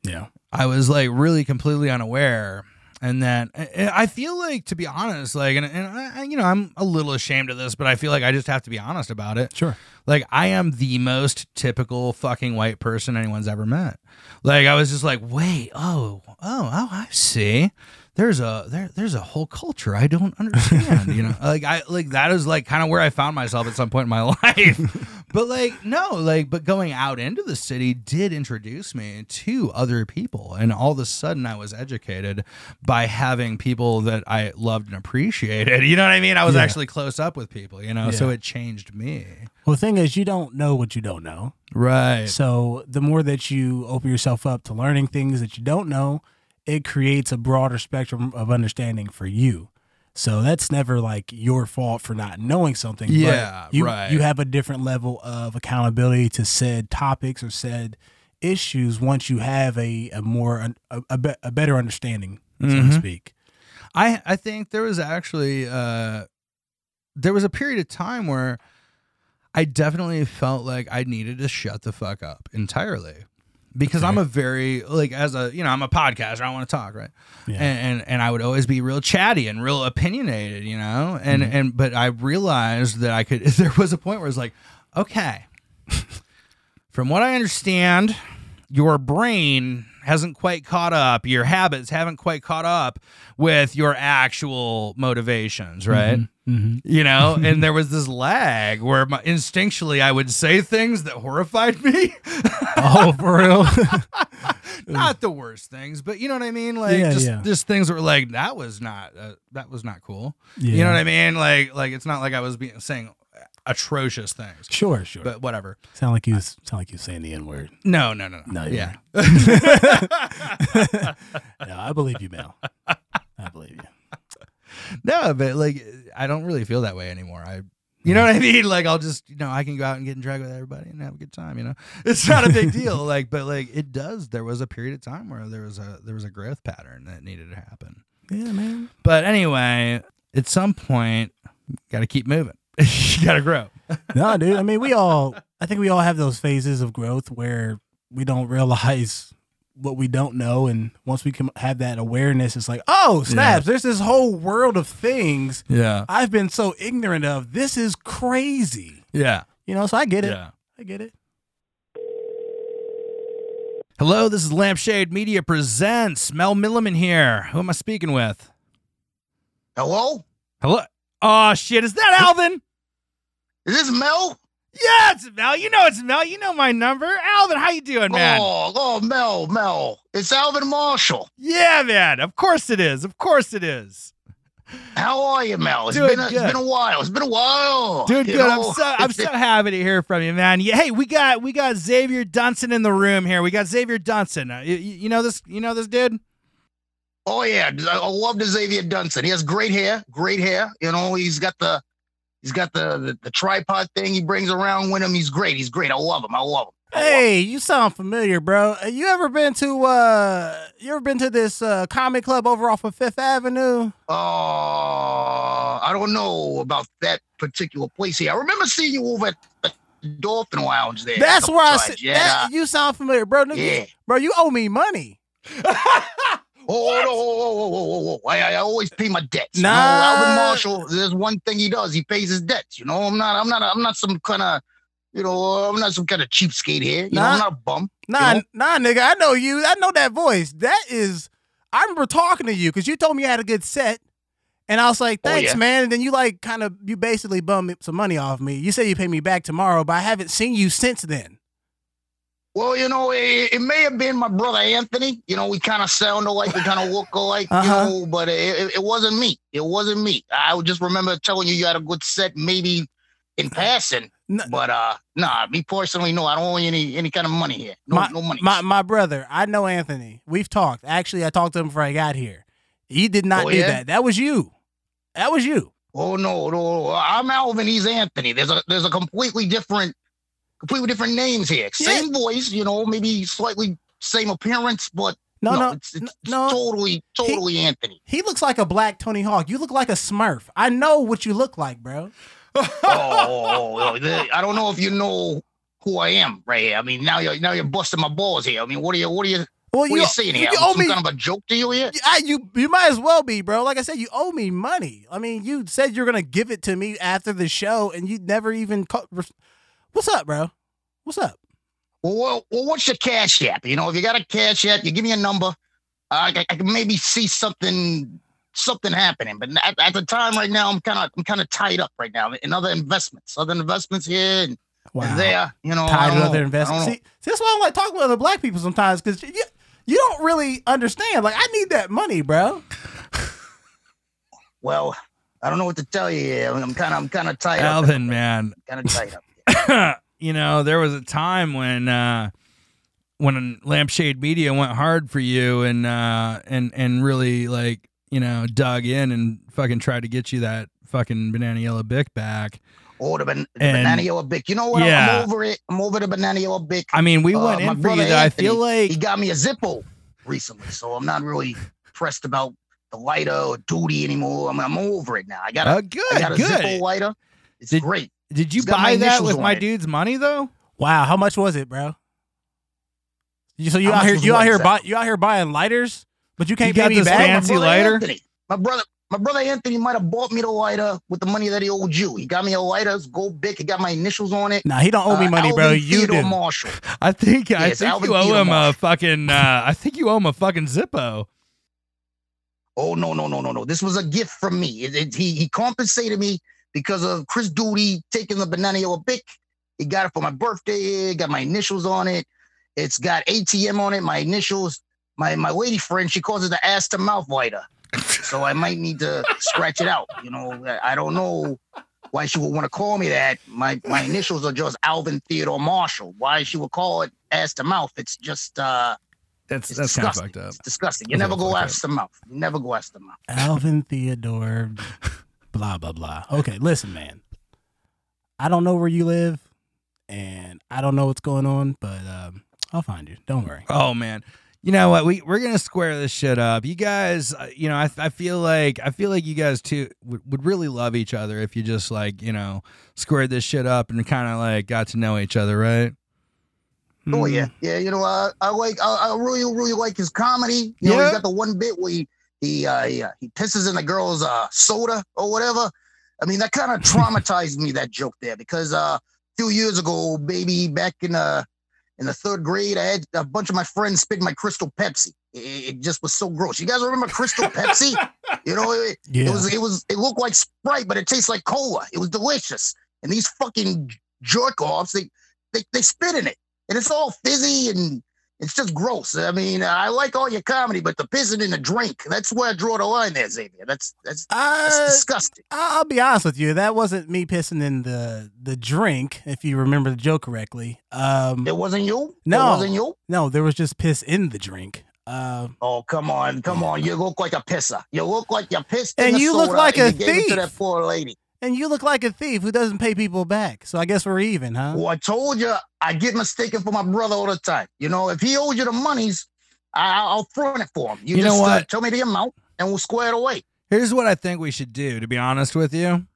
Yeah. I was like really completely unaware. And then and I feel like, to be honest, like, and, and I, you know, I'm a little ashamed of this, but I feel like I just have to be honest about it. Sure. Like, I am the most typical fucking white person anyone's ever met. Like, I was just like, wait, oh, oh, oh, I see. There's a there there's a whole culture I don't understand, you know. Like I like that is like kind of where I found myself at some point in my life. but like no, like but going out into the city did introduce me to other people and all of a sudden I was educated by having people that I loved and appreciated. You know what I mean? I was Yeah. actually close up with people, you know. So it changed me. Well the thing is you don't know what you don't know. Right. So the more that you open yourself up to learning things that you don't know, it creates a broader spectrum of understanding for you. So that's never like your fault for not knowing something. but Yeah, you, right. You have a different level of accountability to said topics or said issues once you have a, a more a, a, be- a better understanding, so to Mhm. speak. I I think there was actually uh there was a period of time where I definitely felt like I needed to shut the fuck up entirely. Because I'm a very like as a you know I'm a podcaster. I want to talk right? Yeah. and, and and I would always be real chatty and real opinionated you know? And mm-hmm. and but I realized that I could there was a point where it's like okay. From what I understand your brain hasn't quite caught up your habits haven't quite caught up with your actual motivations right? Mm-hmm. you know and there was this lag where my, instinctually i would say things that horrified me. Oh, for real? not the worst things but you know what i mean? Like Yeah, just yeah. just things that were like that was not uh, that was not cool. You know what i mean? Like like it's not like i was being saying atrocious things Sure, sure. but whatever sound like you sound like you saying the N word. no no no No, no yeah No, I believe you, Mel. I believe you. no but like i don't really feel that way anymore i you know what I mm. mean? Like I'll just, you know, I can go out and get in drag with everybody and have a good time. You know, it's not a big deal. Like, but like it does. There was a period of time where there was a there was a growth pattern that needed to happen. Yeah, man. But anyway, at some point, got to keep moving. you got to grow. no, dude. I mean, we all. I think we all have those phases of growth where we don't realize what we don't know, and once we can have that awareness, it's like, oh snaps! There's this whole world of things Yeah. I've been so ignorant of. This is crazy. Yeah. You know, so I get it. Yeah. I get it. Hello, this is Lampshade Media Presents. Mel Milliman here. Who am I speaking with? Hello? Hello. Oh shit! Is that Alvin? Is this Mel? Yeah, it's Mel. You know it's Mel. You know my number. Alvin, how you doing, man? Oh, oh, Mel, Mel. It's Alvin Marshall. Yeah, man. Of course it is. Of course it is. How are you, Mel? It's been a, it's been a while. It's been a while. Dude, good. know? I'm so I'm so happy to hear from you, man. Yeah, hey, we got we got Xavier Dunson in the room here. We got Xavier Dunson. Uh, you, you know this? You know this dude? Oh yeah, I I love Xavier Dunson. He has great hair, great hair. You know, he's got the he's got the, the the tripod thing he brings around with him. He's great. He's great. I love him. I love him. Hey, you sound familiar, bro. Uh, You ever been to uh you ever been to this uh comic club over off of Fifth Avenue? Uh, I don't know about that particular place here. I remember seeing you over at the Dolphin Lounge there. That's where I said Yeah. that, you sound familiar, bro. Nigga, Yeah. Bro, you owe me money. Oh, no, oh, oh, oh, oh, oh. I, I always pay my debts. You know, Nah. Alvin Marshall, there's one thing he does. He pays his debts. You know, I'm not, I'm not, I'm not some kind of, you know, I'm not some kind of cheapskate here. You know, I'm not a bum. Nah, know? nah, nigga. I know you. I know that voice. That is. I remember talking to you because you told me you had a good set, and I was like, Oh, "Thanks, yeah. man." And then you like kind of you basically bummed some money off me. You said you pay me back tomorrow, but I haven't seen you since then. Well, you know, it, it may have been my brother Anthony. You know, we kind of sound alike, we kind of look alike, Uh-huh. you know, but it, it, wasn't me. It wasn't me. I just remember telling you you had a good set, maybe in passing. N- But uh, nah, me personally, no, I don't owe you any any kind of money here. No, my, no money. My my brother, I know Anthony. We've talked. Actually, I talked to him before I got here. He did not Oh, do yeah? that. That was you. That was you. Oh no, no, I'm Alvin. He's Anthony. There's a there's a completely different, completely different names here. Same voice, you know, maybe slightly same appearance, but No, no, it's, it's no. totally, totally Anthony. He looks like a black Tony Hawk. You look like a Smurf. I know what you look like, bro. oh, I don't know if you know who I am right here. I mean, now you're now you're busting my balls here. I mean, what are you what are you Well, what are you saying here? you Some owe me. kind of a joke to you here? I, you you might as well be, bro. Like I said, you owe me money. I mean, you said you're gonna give it to me after the show, and you never even. Call, What's up, bro? What's up? Well, well, well, what's your cash app? You know, if you got a cash app, you give me a number. I, I, I can maybe see something something happening. But at, at the time right now, I'm kind of I'm kind of tied up right now in other investments, other investments here and, and there. You know, Tied don't to other investments. See, see, that's why I don't like talking with other black people sometimes because you, you don't really understand. Like, I need that money, bro. Well, I don't know what to tell you. I'm kind of I'm kind of tied up. Alvin, man, Kind of tied up. you know, there was a time when uh when Lampshade Media went hard for you and uh and and really like, you know, dug in and fucking tried to get you that fucking banana yellow bic back. Oh, the, ban- And- banana yellow bic. You know what? I'm- Yeah. I'm over it. I'm over the banana yellow bic. I mean, we Uh, went my in for you though. I feel like he got me a Zippo recently, so I'm not really pressed about the lighter or duty anymore. I'm, I'm over it now. I got a, uh, I got a good. Zippo lighter. It's Did- great. Did you It's got my buy that with my it. dude's money though? Wow, how much was it, bro? You, so you How out here you out here buy, you out here buying lighters, but you can't You pay got me this back. fancy my lighter? Anthony, my brother, my brother Anthony might have bought me the lighter with the money that he owed you. He got me a lighter, it's gold big. He got my initials on it. Nah, he don't owe me Uh, money, bro. Alvin You Theodore do. Marshall. I think I think Alvin you owe Theodore him a fucking uh I think you owe him a fucking Zippo. Oh no no no no no! This was a gift from me. It, it- he he compensated me because of Chris Duty taking the banana yellow bic. He got it for my birthday. It got my initials on it. It's got ATM on it. My initials. My my lady friend she calls it the ass to mouth lighter. so I might need to scratch it out. You know I I don't know why she would want to call me that. My my initials are just Alvin Theodore Marshall. Why she would call it ass to mouth? It's just uh That's it's that's kind of disgusting. fucked up. It's disgusting. You That's never go fucked ass to mouth. You never go ass to mouth. Alvin Theodore, blah blah blah. Okay, listen, man. I don't know where you live, and I don't know what's going on, but um, I'll find you. Don't worry. Oh man. You know what? We we're gonna square this shit up. You guys, uh, you know, I, I feel like I feel like you guys too would, would really love each other if you just like you know squared this shit up and kind of like got to know each other, right? Oh Hmm. yeah, yeah. You know, I, I like, I, I really, really like his comedy. You know, Yeah. he's got the one bit where he he uh, he, uh, he pisses in the girl's uh, soda or whatever. I mean, that kind of traumatized me that joke there because uh, a few years ago, baby, back in uh in the third grade, I had a bunch of my friends spit my Crystal Pepsi. It, it just was so gross. You guys remember Crystal Pepsi? You know, it, Yeah. it was it was it looked like Sprite, but it tastes like cola. It was delicious. And these fucking jerk offs, they, they they spit in it, and it's all fizzy and it's just gross. I mean, I like all your comedy, but the pissing in the drink—that's where I draw the line there, Xavier. That's that's that's Uh, disgusting. I'll be honest with you. That wasn't me pissing in the the drink, if you remember the joke correctly. Um, It wasn't you. No. it wasn't you. no, there was just piss in the drink. Um, Oh come on, come on! You look like a pisser. You look like you're pissed. in And the you look like a you it to that thief. poor lady. And you look like a thief who doesn't pay people back. So I guess we're even, huh? Well, I told you I get mistaken for my brother all the time. You know, if he owes you the monies, I, I'll front it for him. You, You know just uh, what? tell me the amount and we'll square it away. Here's what I think we should do. To be honest with you,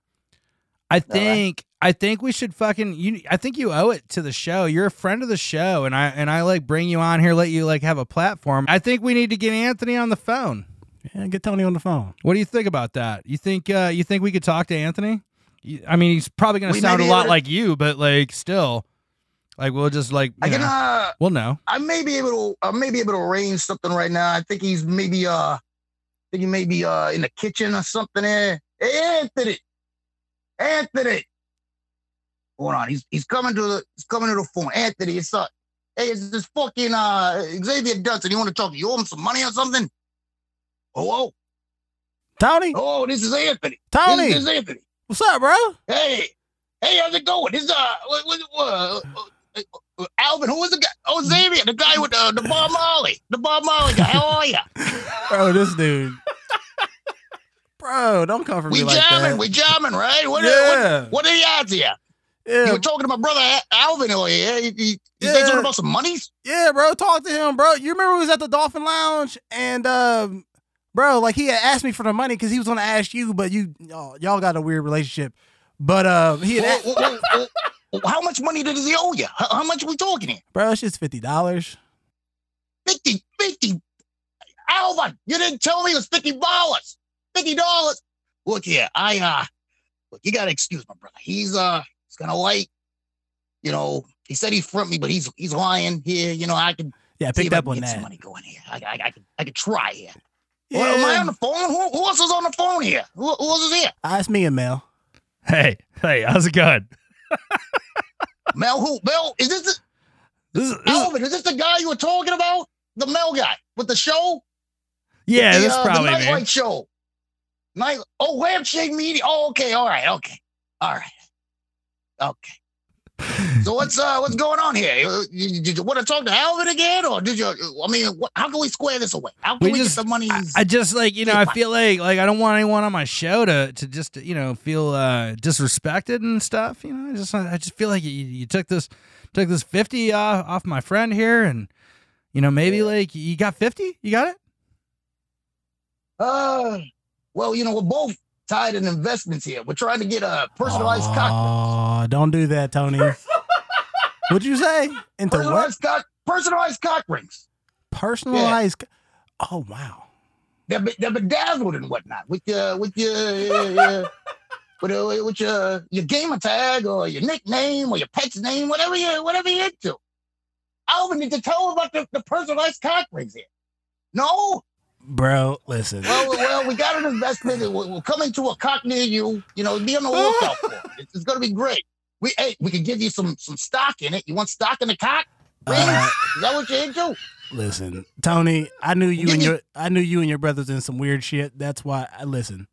I think I think we should fucking you. I think you owe it to the show. You're a friend of the show, and I and I like bring you on here, let you like have a platform. I think we need to get Anthony on the phone. Yeah, get Tony on the phone. What do you think about that? You think uh, you think we could talk to Anthony? You- I mean, he's probably gonna sound a lot to- like you, but like still, like we'll just like I you can uh we'll know. I may be able to I may be able to arrange something right now. I think he's maybe uh I think he may be uh in the kitchen or something there. Hey Anthony. Anthony. Hold on. He's he's coming to the he's coming to the phone. Anthony, it's uh hey, it's this fucking uh Xavier Dutton. You want to talk? You owe him some money or something? Oh, Tony, oh, oh, this is Anthony. Tony, This is Anthony. what's up, bro? Hey, hey, how's it going? This is uh, what, what, what, uh, uh, Alvin. Who is the guy? Oh, Xavier, the guy with the the Bob Marley, the Bob Molly guy. How are you? Bro, this dude. Bro, don't come for We me like jamming, that. we jamming, right? What, Yeah. what, what are the odds here? Yeah. You yeah, were talking to my brother Alvin over here. He, he, he Yeah. something about some monies. yeah, bro. Talk to him, bro. You remember we was at the Dolphin Lounge and um, bro, like he had asked me for the money because he was gonna ask you, but you y'all, y'all got a weird relationship. But uh, he had, wha- how much money does he owe you? How, how much are we talking here? bro, it's just fifty dollars. 50, 50. Alvin, you didn't tell me it was fifty dollars. Fifty dollars. Look here, I uh, look, you gotta excuse my brother. He's uh, he's gonna light. You know, he said he front me, but he's he's lying here. You know, I can Yeah, I picked up on get some that. money going here. I, I, I can I can try here. Yeah, Well, am I on the phone? Who, who else is on the phone here? Who, who else is here? Ah, it's me and Mel. Hey, hey, how's it going? Mel, who? Mel, is this the, This is, this is- Alvin? Is this the guy you were talking about? The Mel guy with the show? yeah, the, this uh, probably the me. Nightlight show. Night. Oh, Lampshade Media. Oh, okay. All right. Okay. All right. Okay. So what's uh what's going on here? You- Did you want to talk to Alvin again, or did you? I mean, what, how can we square this away? How can We we, just- get the money? I, I just like you know I feel like like I don't want anyone on my show to to just you know feel uh disrespected and stuff. You know, I just I just feel like you, you took this took this fifty off off my friend here, and you know maybe like you got fifty, you got it. Uh, well, you know, we're both tied in investments here. We're trying to get a personalized cocktail. Oh, don't do that, Tony. What'd you say? Into what? Personalized cock, personalized cock rings. Personalized. Oh wow. They're, be- they're bedazzled and whatnot with your with your uh, with, uh, with your your gamer tag or your nickname or your pet's name, whatever you whatever you're into. Alvin, did you tell him about the, the personalized cock rings here? No. Bro, listen. Well, well, we got an investment. We're, we're coming to a cock near you. You know, be on the lookout for it. It's, going to be great. We hey, we can give you some some stock in it. You want stock in the cock? Uh, Is that what you're into? listen, Tony. I knew you and your I knew you and your brothers in some weird shit. That's why I listen.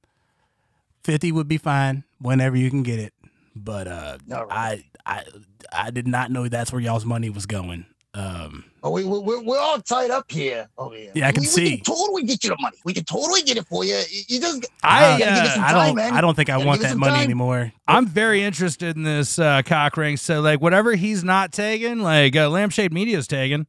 Fifty would be fine whenever you can get it, but uh, right. I I I did not know that's where y'all's money was going. Um, Oh, we, we, we're, we're all tied up here. Oh, yeah. Yeah, I can we, see. We can totally get you the money. We can totally get it for you. You, just I, uh, gotta give us uh, I don't man. I don't think I want that money time. anymore. I'm very interested in this uh, cock ring. So like whatever he's not taking, like uh, Lampshade Media's taking.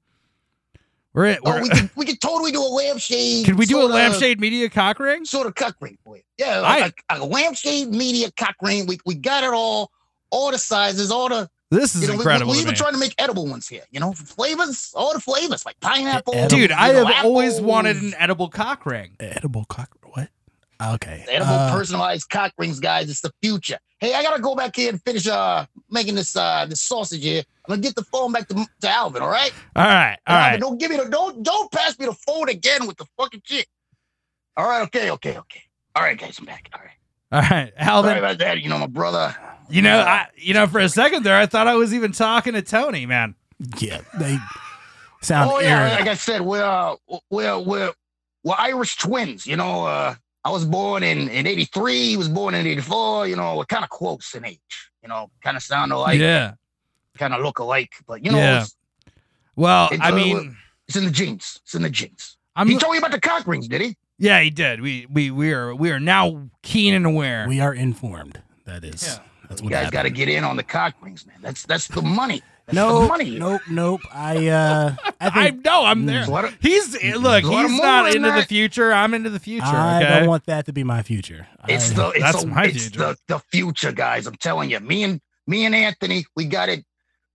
We're, at, Oh, we're we can we can totally do a lampshade. can we do a Lampshade Media cock ring? sort of cock ring for you? Yeah, I- like a, a lampshade media cock ring. We we got it all, all the sizes, all the This is you know. We, incredible. we, to even trying to make edible ones here. You know, flavors, all the flavors like pineapple. Edible. Dude, I know, have always wanted an edible cock ring. Edible cock. What? Okay. edible uh, personalized cock rings, guys. It's the future. Hey, I gotta go back here and finish uh making this uh this sausage here. I'm gonna get the phone back to, to Alvin. All right. All right, all Alvin, right. Don't give me the don't don't pass me the phone again with the fucking shit. All right. Okay. Okay. Okay. All right, guys. I'm back. All right. All right, Alvin. Sorry Alvin. about that. You know, my brother. You know, I you know for a second there, I thought I was even talking to Tony, man. yeah, they sound oh yeah, eerie. like I said, we're uh, we're we're we're Irish twins. You know, uh, I was born in in '83. He was born in '84. You know, we're kind of close in age. You know, kind of sound alike, yeah. kind of look alike. But you know, Yeah. Well, I uh, mean, it's in the genes. It's in the genes. I'm. he told you about the cock rings, did he? Yeah, he did. We we we are we are now keen and aware. We are informed. That is. Yeah. That's You guys got to get in on the cock rings, man. That's that's the money. That's Nope, the money. nope, nope. I uh, I I think know I'm there. There's a lot of- He's look. there's a He's not in into the future. I'm into the future. I okay. don't want that to be my future. It's I- the it's, That's the, my it's future. the the future, guys. I'm telling you. Me and me and Anthony, we got it.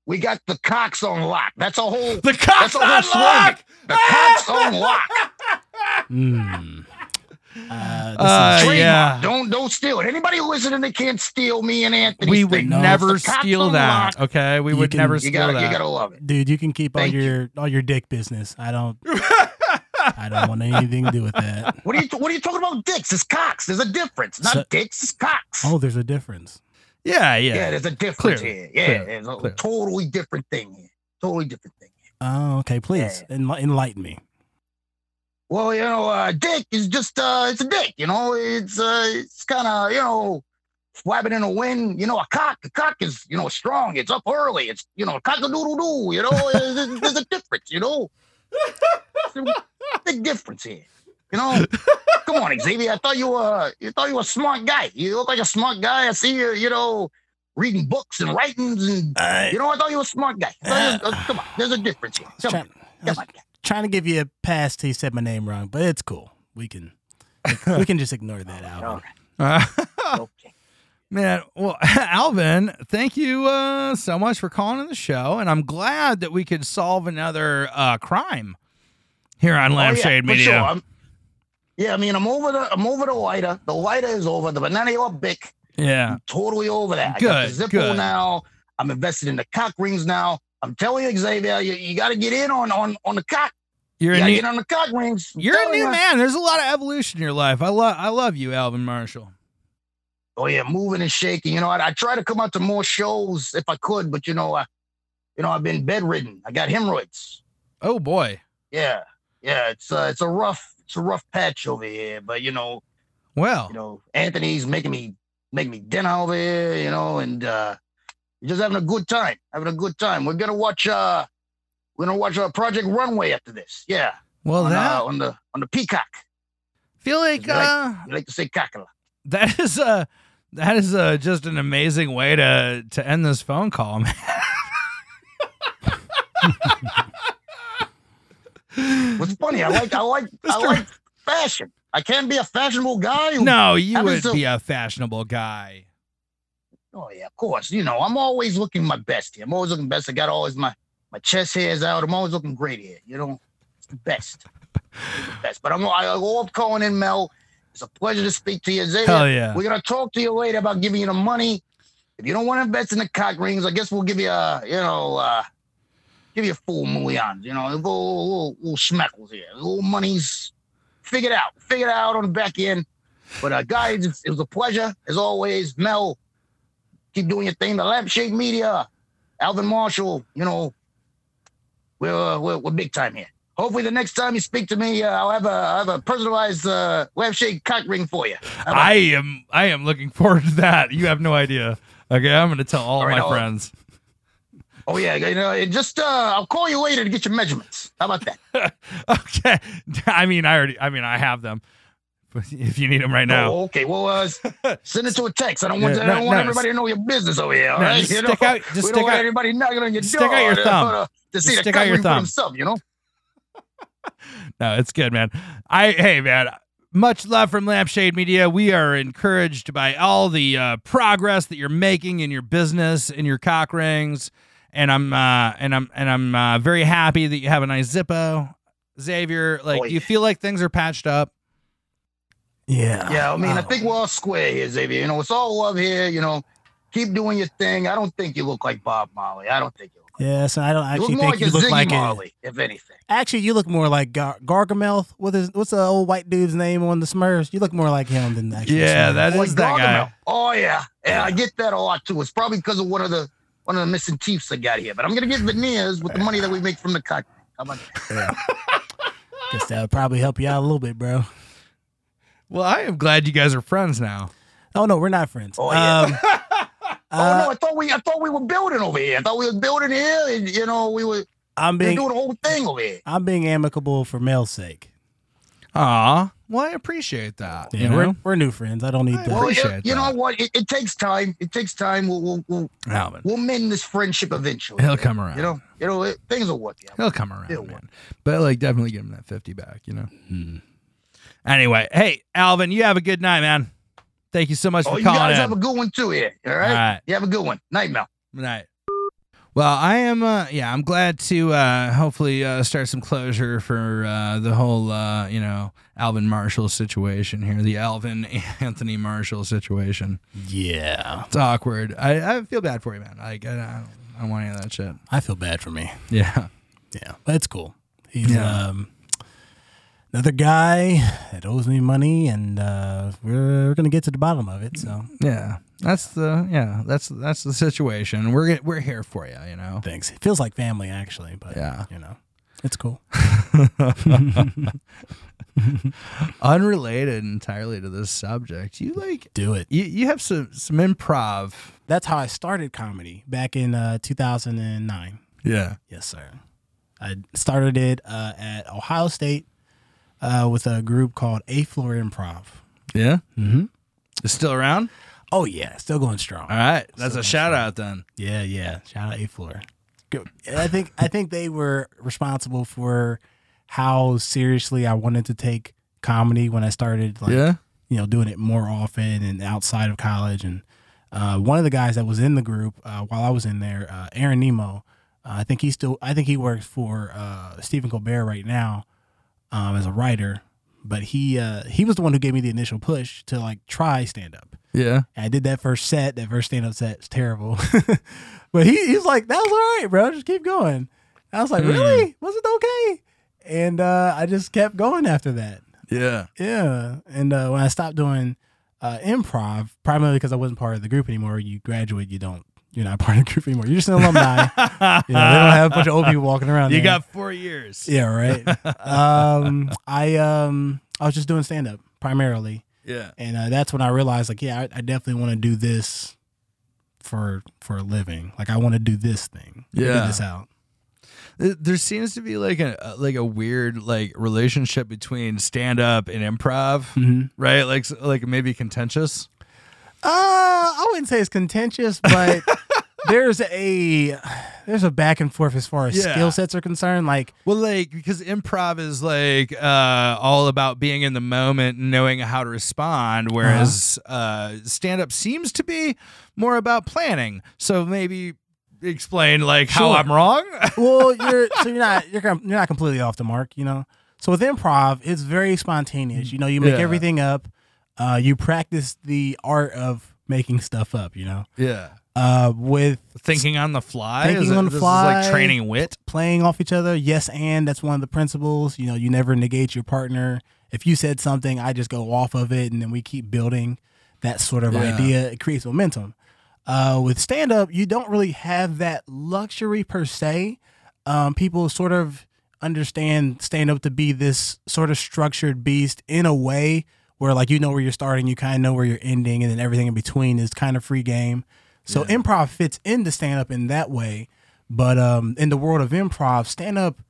We got the cocks on lock. That's a whole. the cops That's a whole on slogan. lock. The cocks on lock. Mm. Uh, this Uh, is, yeah. Don't don't steal it. Anybody listening, they can't steal me and Anthony. We would No. never The steal that. lock. Okay, we You would can- never You steal gotta that. you gotta love it. dude, you can keep all Thank you. your all your dick business. I don't. I don't want anything to do with that. What are you what are you talking about? Dicks? It's cocks. There's a difference. Not So- dicks. It's cocks. Oh, there's a difference. yeah, yeah. yeah. there's a difference Clearly, here. Yeah, clearly, there's a clearly. totally different thing here. Totally different thing. Oh, okay. Please enli- enlighten me. Well, you know, uh, dick is just uh, it's a dick. You know, it's uh, it's kind of you know, flapping in the wind. You know, a cock, a cock is you know strong. It's up early. It's you know, cock a doodle doo. You know, there's, there's a difference. You know, big difference here. You know, come on, Xavier. I thought you were you thought you were a smart guy. You look like a smart guy. I see you. You know. Reading books and writings, and Uh, you know, I thought you were a smart guy. I thought uh, come on, there's a difference here. Was Come on, come on. Trying to give you a pass till you said my name wrong, but it's cool. We can we can just ignore that, Alvin. Uh, Man, well, Alvin, thank you uh, so much for calling in the show, and I'm glad that we could solve another uh, crime here on Oh, yeah, Lampshade Media. sure. Yeah, I mean, I'm over the I'm over the lighter. The lighter is over. The banana or bic, Yeah, totally over that. I got Good, the Zippo good. now. I'm invested in the cock rings now. I'm telling you, Xavier, you, you got to get in on on on the cock. you're You a got to new, get on the cock rings. I'm you're a new ya. man. There's a lot of evolution in your life. I love I love you, Alvin Marshall. Oh yeah, moving and shaking. You know, I, I try to come out to more shows if I could, but you know, I, you know, I've been bedridden. I got hemorrhoids. Oh boy. Yeah, yeah. It's uh, it's a rough it's a rough patch over here. But you know, Well, you know, Anthony's making me making me dinner over here, you know, and uh we're just having a good time. Having a good time. We're gonna watch uh we're gonna watch uh, Project Runway after this. Yeah. well, on, that uh, on the on the peacock. feel like like- uh, You like to say cockala. that is uh that is uh, just an amazing way to to end this phone call, man. What's funny, I like I like I like fashion. I can't be a fashionable guy. No, you would be a fashionable guy. Oh yeah, of course. You know, I'm always looking my best here. I'm always looking best. I got always my my chest hairs out. I'm always looking great here. You know, it's the best. It's the best. But I'm I love calling in Mel. It's a pleasure to speak to you, Xavier. Hell yeah. We're gonna talk to you later about giving you the money. If you don't want to invest in the cock rings, I guess we'll give you a, you know, uh, give you a full millions. You know, a little, little, little schmeckles here, little monies. Figure it out. Figure it out on the back end. But uh, guys, it was a pleasure as always. Mel, keep doing your thing. The Lampshade Media, Alvin Marshall. You know, we're uh, we're, we're big time here. Hopefully, the next time you speak to me, uh, I'll have a I'll have a personalized uh, lampshade cock ring for you. I am I am looking forward to that. You have no idea. Okay, I'm gonna tell all, All right, my I'll- friends. Oh yeah, you know, it just uh, I'll call you later to get your measurements. How about that? okay. I mean, I already. I mean, I have them. If you need them right now, Oh, okay. Well, uh, send it to a text. I don't want Yeah, I no, don't want no, everybody to know your business over here. All no, right, just you know, out- just we stick don't want out- anybody knocking on your just door. stick out your to- thumb. To, to see Just the stick out your thumb. themselves. You know. no, it's good, man. I hey, man. Much love from Lampshade Media. We are encouraged by all the uh, progress that you're making in your business, in your cock rings, and I'm uh, and I'm and I'm uh, very happy that you have a nice Zippo, Xavier. Like, Oh, do you feel like things are patched up? Yeah. Yeah, I mean, I Oh. think we're all square here, Xavier. You know, it's all love here. You know, keep doing your thing. I don't think you look like Bob Marley. I don't think you look. Yeah, so I don't actually more think like a you look Ziggy like a, if anything. Actually, you look more like Gar- Gargamel. What is what's the old white dude's name on the Smurfs? You look more like him than actually. Yeah, Smurfs. that Like is that guy. Oh yeah, yeah, I get that a lot too. It's probably because of one of the one of the missing teeth I got here. But I'm gonna get veneers with the money that we make from the cut. How about that? Guess that would probably help you out a little bit, bro. Well, I am glad you guys are friends now. Oh no, we're not friends. Oh, yeah. Um, oh uh, no, I thought we I thought we were building over here. I thought we were building here, and you know we were, I'm we were being doing the whole thing over here. I'm being amicable for Mel's sake. Aw. Well, I appreciate that. Yeah, you know? we're, we're new friends. I don't need I that. Well, you, appreciate you know what? It, it takes time. It takes time. We'll we'll we'll, Alvin. we'll mend this friendship eventually. He'll come around. You know, you know, it, things will work out. He'll come around, He'll man. But like, definitely give him that fifty back. You know. Anyway, hey, Alvin, you have a good night, man. Thank you so much Oh, for you calling guys in. have a good one too here. All right. All right. You have a good one. Night, Mel. Good night. Well, I am. Uh, yeah, I'm glad to uh, hopefully uh, start some closure for uh, the whole, uh, you know, Alvin Marshall situation here, the Alvin Anthony Marshall situation. Yeah, It's awkward. I, I feel bad for you, man. Like, I, I, don't, I don't want any of that shit. I feel bad for me. Yeah. Yeah, but it's cool. He's Yeah. um, another guy that owes me money, and uh, we're, we're gonna get to the bottom of it. So Yeah. That's the yeah. That's that's the situation. We're we're here for you. You know. thanks. It feels like family actually, but Yeah. you know, it's cool. Unrelated entirely to this subject. You like Do it. you you have some some improv. That's how I started comedy back in uh, 2009. Yeah. Yes, sir. I started it uh, at Ohio State uh, with a group called A Floor Improv. Yeah. Mm-hmm. It's still around. Oh yeah, still going strong. All right. That's Still a shout out then. Yeah, yeah. Shout out A Floor. Good. I think I think they were responsible for how seriously I wanted to take comedy when I started like yeah. you know doing it more often and outside of college and uh, one of the guys that was in the group uh, while I was in there, uh, Aaron Nemo, uh, I think he still I think he works for uh, Stephen Colbert right now um, as a writer, but he uh, he was the one who gave me the initial push to like try stand up. Yeah. And I did that first set. That first stand up set was terrible. but he, he was like, that was all right, bro. Just keep going. I was like, Hmm. really? Was it okay? And uh, I just kept going after that. Yeah. Yeah. And uh, when I stopped doing uh, improv, primarily because I wasn't part of the group anymore, you graduate, you don't, you're not part of the group anymore. You're just an alumni. you know, they don't have a bunch of old people walking around. You there. got four years. yeah, right. um, I um, I was just doing stand up primarily Yeah. and uh, that's when I realized, like, yeah, I, I definitely want to do this for for a living. Like, I want to do this thing. Yeah. this out. There seems to be like a a- like a weird like relationship between stand up and improv, Mm-hmm. right? Like like maybe contentious. Uh, I wouldn't say it's contentious, but there's a there's a back and forth as far as Yeah. skill sets are concerned. Like, Well, like because improv is like uh, all about being in the moment, and knowing how to respond, whereas uh, stand up seems to be more about planning. So maybe explain like how I'm wrong. well, you're so you're not you're you're not completely off the mark, you know. So with improv, it's very spontaneous. You know, you make Yeah. everything up. Uh, you practice the art of making stuff up. You know, yeah, uh, with thinking on the fly. Thinking Is it- on the this is fly. like training wit. playing off each other. Yes, and that's one of the principles. You know, you never negate your partner. If you said something, I just go off of it, and then we keep building that sort of Yeah. idea. It creates momentum. Uh, with stand up, you don't really have that luxury per se. Um, people sort of understand stand up to be this sort of structured beast in a way where, like, you know where you're starting, you kind of know where you're ending, and then everything in between is kind of free game. So improv fits into stand up in that way. But um, in the world of improv, stand up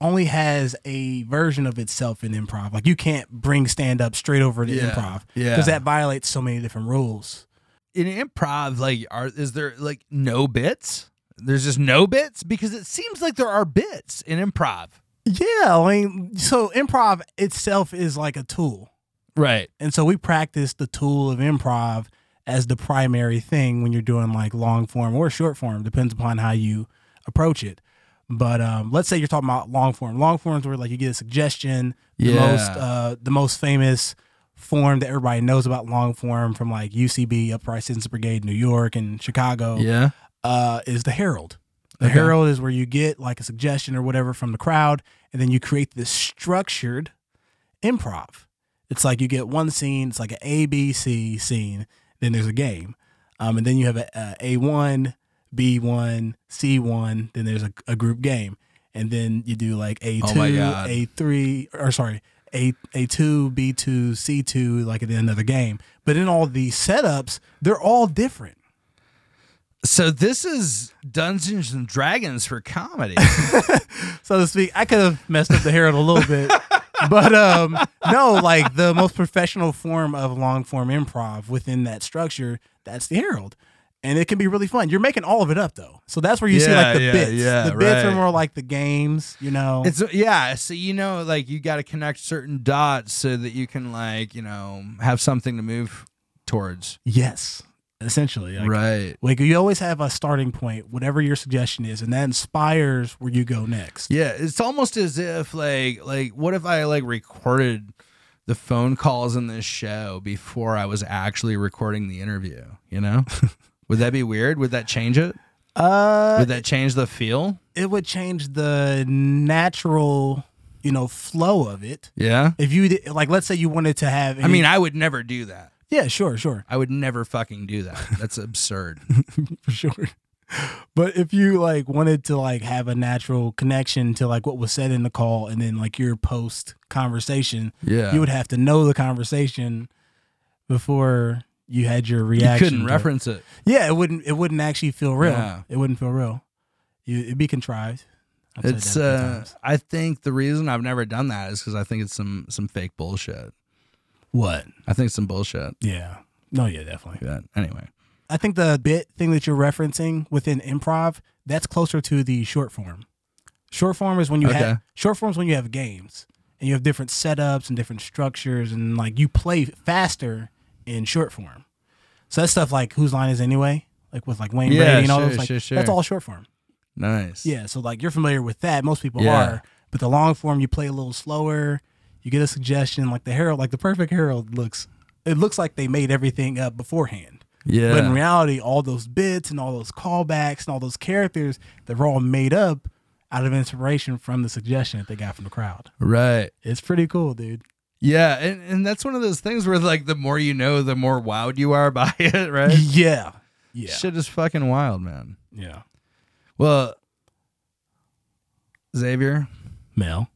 only has a version of itself in improv. Like you can't bring stand up straight over to Yeah. improv Yeah. because that violates so many different rules. in improv, like, are is there like no bits? There's just no bits because it seems like there are bits in improv. Yeah, I mean, so improv itself is like a tool. Right. And so we practice the tool of improv as the primary thing when you're doing like long form or short form, depends upon how you approach it. But um, let's say you're talking about long form. Long forms where like you get a suggestion. The Yeah. most uh, the most famous form that everybody knows about long form from like UCB, Upright Citizens Brigade, New York and Chicago Yeah. uh, is the Herald. The Okay. Herald is where you get like a suggestion or whatever from the crowd, and then you create this structured improv. It's like you get one scene, it's like an A, B, C scene, then there's a game. Um, and then you have a, a A1, B1, C1, then there's a, a group game. And then you do like A2, Oh. A3, or sorry, A, A2, B2, C2, like in another game. But in all these setups, they're all different. So this is Dungeons and Dragons for comedy. so to speak. I could have messed up the Herald a little bit, but um, no, like the most professional form of long form improv within that structure, that's the Herald. And it can be really fun. You're making all of it up though. So that's where you see like the yeah, bits. yeah, the bits are more like the games, you know. It's yeah, so you know, like you got to connect certain dots so that you can like you know have something to move towards. yes. Essentially. Like, right. Like you always have a starting point, whatever your suggestion is, and that inspires where you go next. Yeah, it's almost as if like like what if I like recorded the phone calls in this show before I was actually recording the interview. You know, would that be weird? Would that change it? Uh Would that change the feel? it would change the natural, you know, flow of it. Yeah. If you like, let's say you wanted to have. I mean, I would never do that. Yeah, sure, sure, I would never fucking do that. That's absurd. for sure. But if you like wanted to like have a natural connection to like what was said in the call, and then like your post conversation, Yeah. you would have to know the conversation before you had your reaction. You couldn't to reference it. Yeah, it wouldn't. It wouldn't actually feel real. Yeah. It wouldn't feel real. You, it'd be contrived. I've It's that a few uh. I think the reason I've never done that is because I think it's some some fake bullshit. What? I think some bullshit. Yeah. No, yeah, definitely. Yeah. Anyway. I think the bit thing that you're referencing within improv, that's closer to the short form. Short form is when you Okay. have short form is when you have games and you have different setups and different structures and like you play faster in short form. So that's stuff like whose line is anyway, like with like Wayne Yeah, Brady and all those like sure, sure. that's all short form. Nice. Yeah, so like you're familiar with that. Most people Yeah. are, but the long form you play a little slower. You get a suggestion like the Herald, like the perfect Herald looks. It looks like they made everything up beforehand. Yeah. But in reality, all those bits and all those callbacks and all those characters, they're all made up out of inspiration from the suggestion that they got from the crowd. right. It's pretty cool, dude. Yeah, and, and that's one of those things where like the more you know, the more wowed you are by it, right? Yeah. Yeah. Shit is fucking wild, man. Yeah. Well, Xavier, Mel,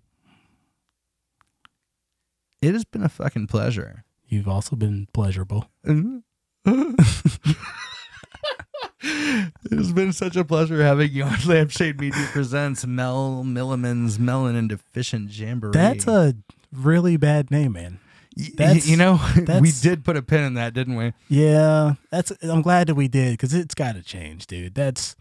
it has been a fucking pleasure. you've also been pleasurable. Mm-hmm. It has been such a pleasure having you on Lampshade Media Presents Mel Milliman's Melanin Deficient Jamboree. That's a really bad name, man. That's- you know, we did put a pin in that, didn't we? Yeah, that's. I'm glad that we did because it's got to change, dude. That's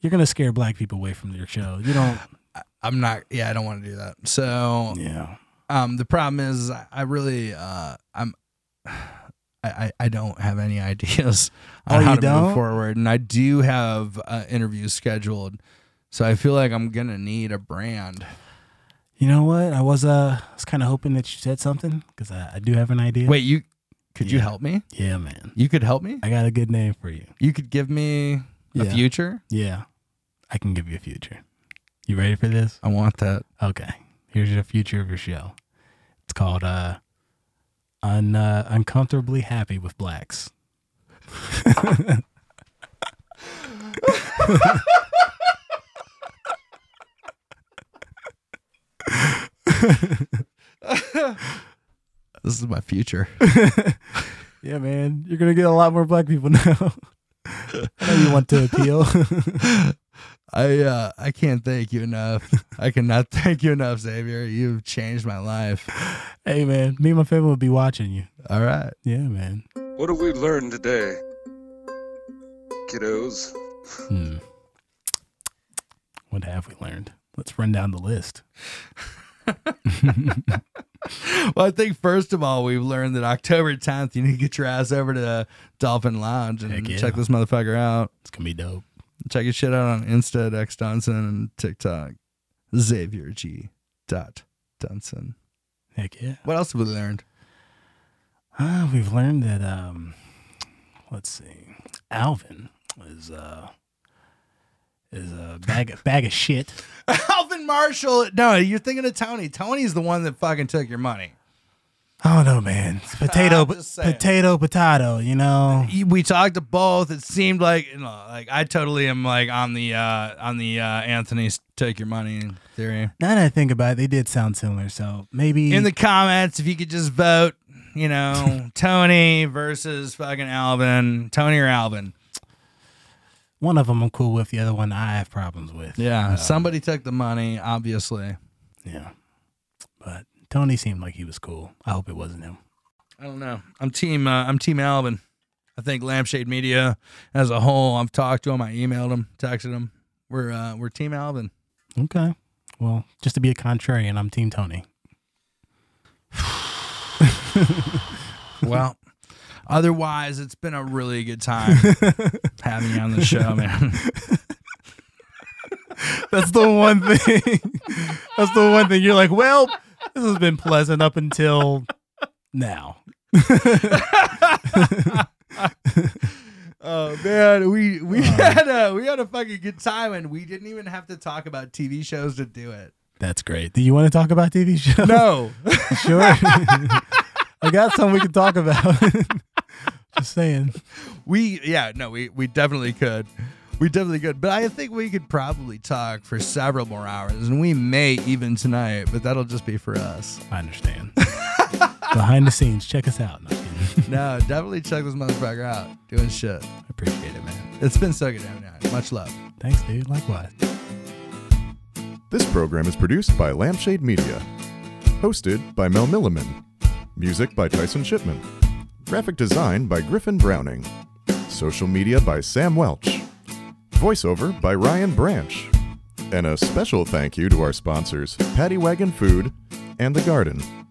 you're gonna scare black people away from your show. You don't. I'm not. Yeah, I don't want to do that. So, Yeah. Um, the problem is, I really, uh, I'm, I, I, don't have any ideas on Oh, how to move don't? forward, and I do have uh, interviews scheduled, so I feel like I'm gonna need a brand. You know what? I was uh, I was kind of hoping that you said something because I, I do have an idea. Wait, you could you help me? Yeah, man. You could help me. I got a good name for you. You could give me a future. Yeah, I can give you a future. You ready for this? I want that. Okay. Here's your future of your show. It's called uh, un, uh uncomfortably happy with blacks. This is my future. Yeah, man. You're gonna get a lot more black people now. I know you want to appeal. I uh I can't thank you enough. I cannot thank you enough, Xavier. You've changed my life. hey, man. Me and my family will be watching you. All right. Yeah, man. What have we learned today, kiddos? Hmm. What have we learned? Let's run down the list. Well, I think first of all, we've learned that October 10th, you need to get your ass over to Dolphin Lounge and yeah. check this motherfucker out. It's gonna be dope. Check your shit out on Insta at X Dunson and TikTok. Xavier G. Dot Dunson. Heck yeah. What else have we learned? Uh, we've learned that um, let's see, Alvin is uh is a bag bag of shit. Alvin Marshall. No, you're thinking of Tony. Tony's the one that fucking took your money. I don't know, man. It's potato, I'm just saying. potato, potato. You know. we talked to both. It seemed like you know, like I totally am like on the uh on the uh Anthony's take your money theory. Now that I think about it, they did sound similar. So maybe In the comments, if you could just vote, you know, Tony versus fucking Alvin, Tony or Alvin. one of them I'm cool with, the other one I have problems with. Yeah, Uh, somebody took the money, obviously. yeah. But Tony seemed like he was cool. I hope it wasn't him. I don't know. I'm team. Uh, I'm team Alvin. I think Lampshade Media as a whole. I've talked to him. I emailed him, texted him. We're uh, we're team Alvin. Okay. Well, just to be a contrarian, I'm Team Tony. Well, otherwise, it's been a really good time having you on the show, man. That's the one thing. That's the one thing. You're like, well, this has been pleasant up until now. Oh man, we we uh, had a we had a fucking good time, and we didn't even have to talk about TV shows to do it. That's great. Do you want to talk about TV shows? No, Sure. I got something we can talk about. Just saying. we yeah no we we definitely could. We definitely could, but I think we could probably talk for several more hours, and we may even tonight, but that'll just be for us. I understand. Behind the scenes, check us out. No, I'm kidding. No, definitely check this motherfucker out, doing shit. I appreciate it, man. It's been so good having you. Much love. Thanks, dude. Likewise. This program is produced by Lampshade Media. Hosted by Mel Milliman. Music by Tyson Shipman. Graphic design by Griffin Browning. Social media by Sam Welch. Voiceover by Ryan Branch. And a special thank you to our sponsors, Paddy Wagon Food and The Garden.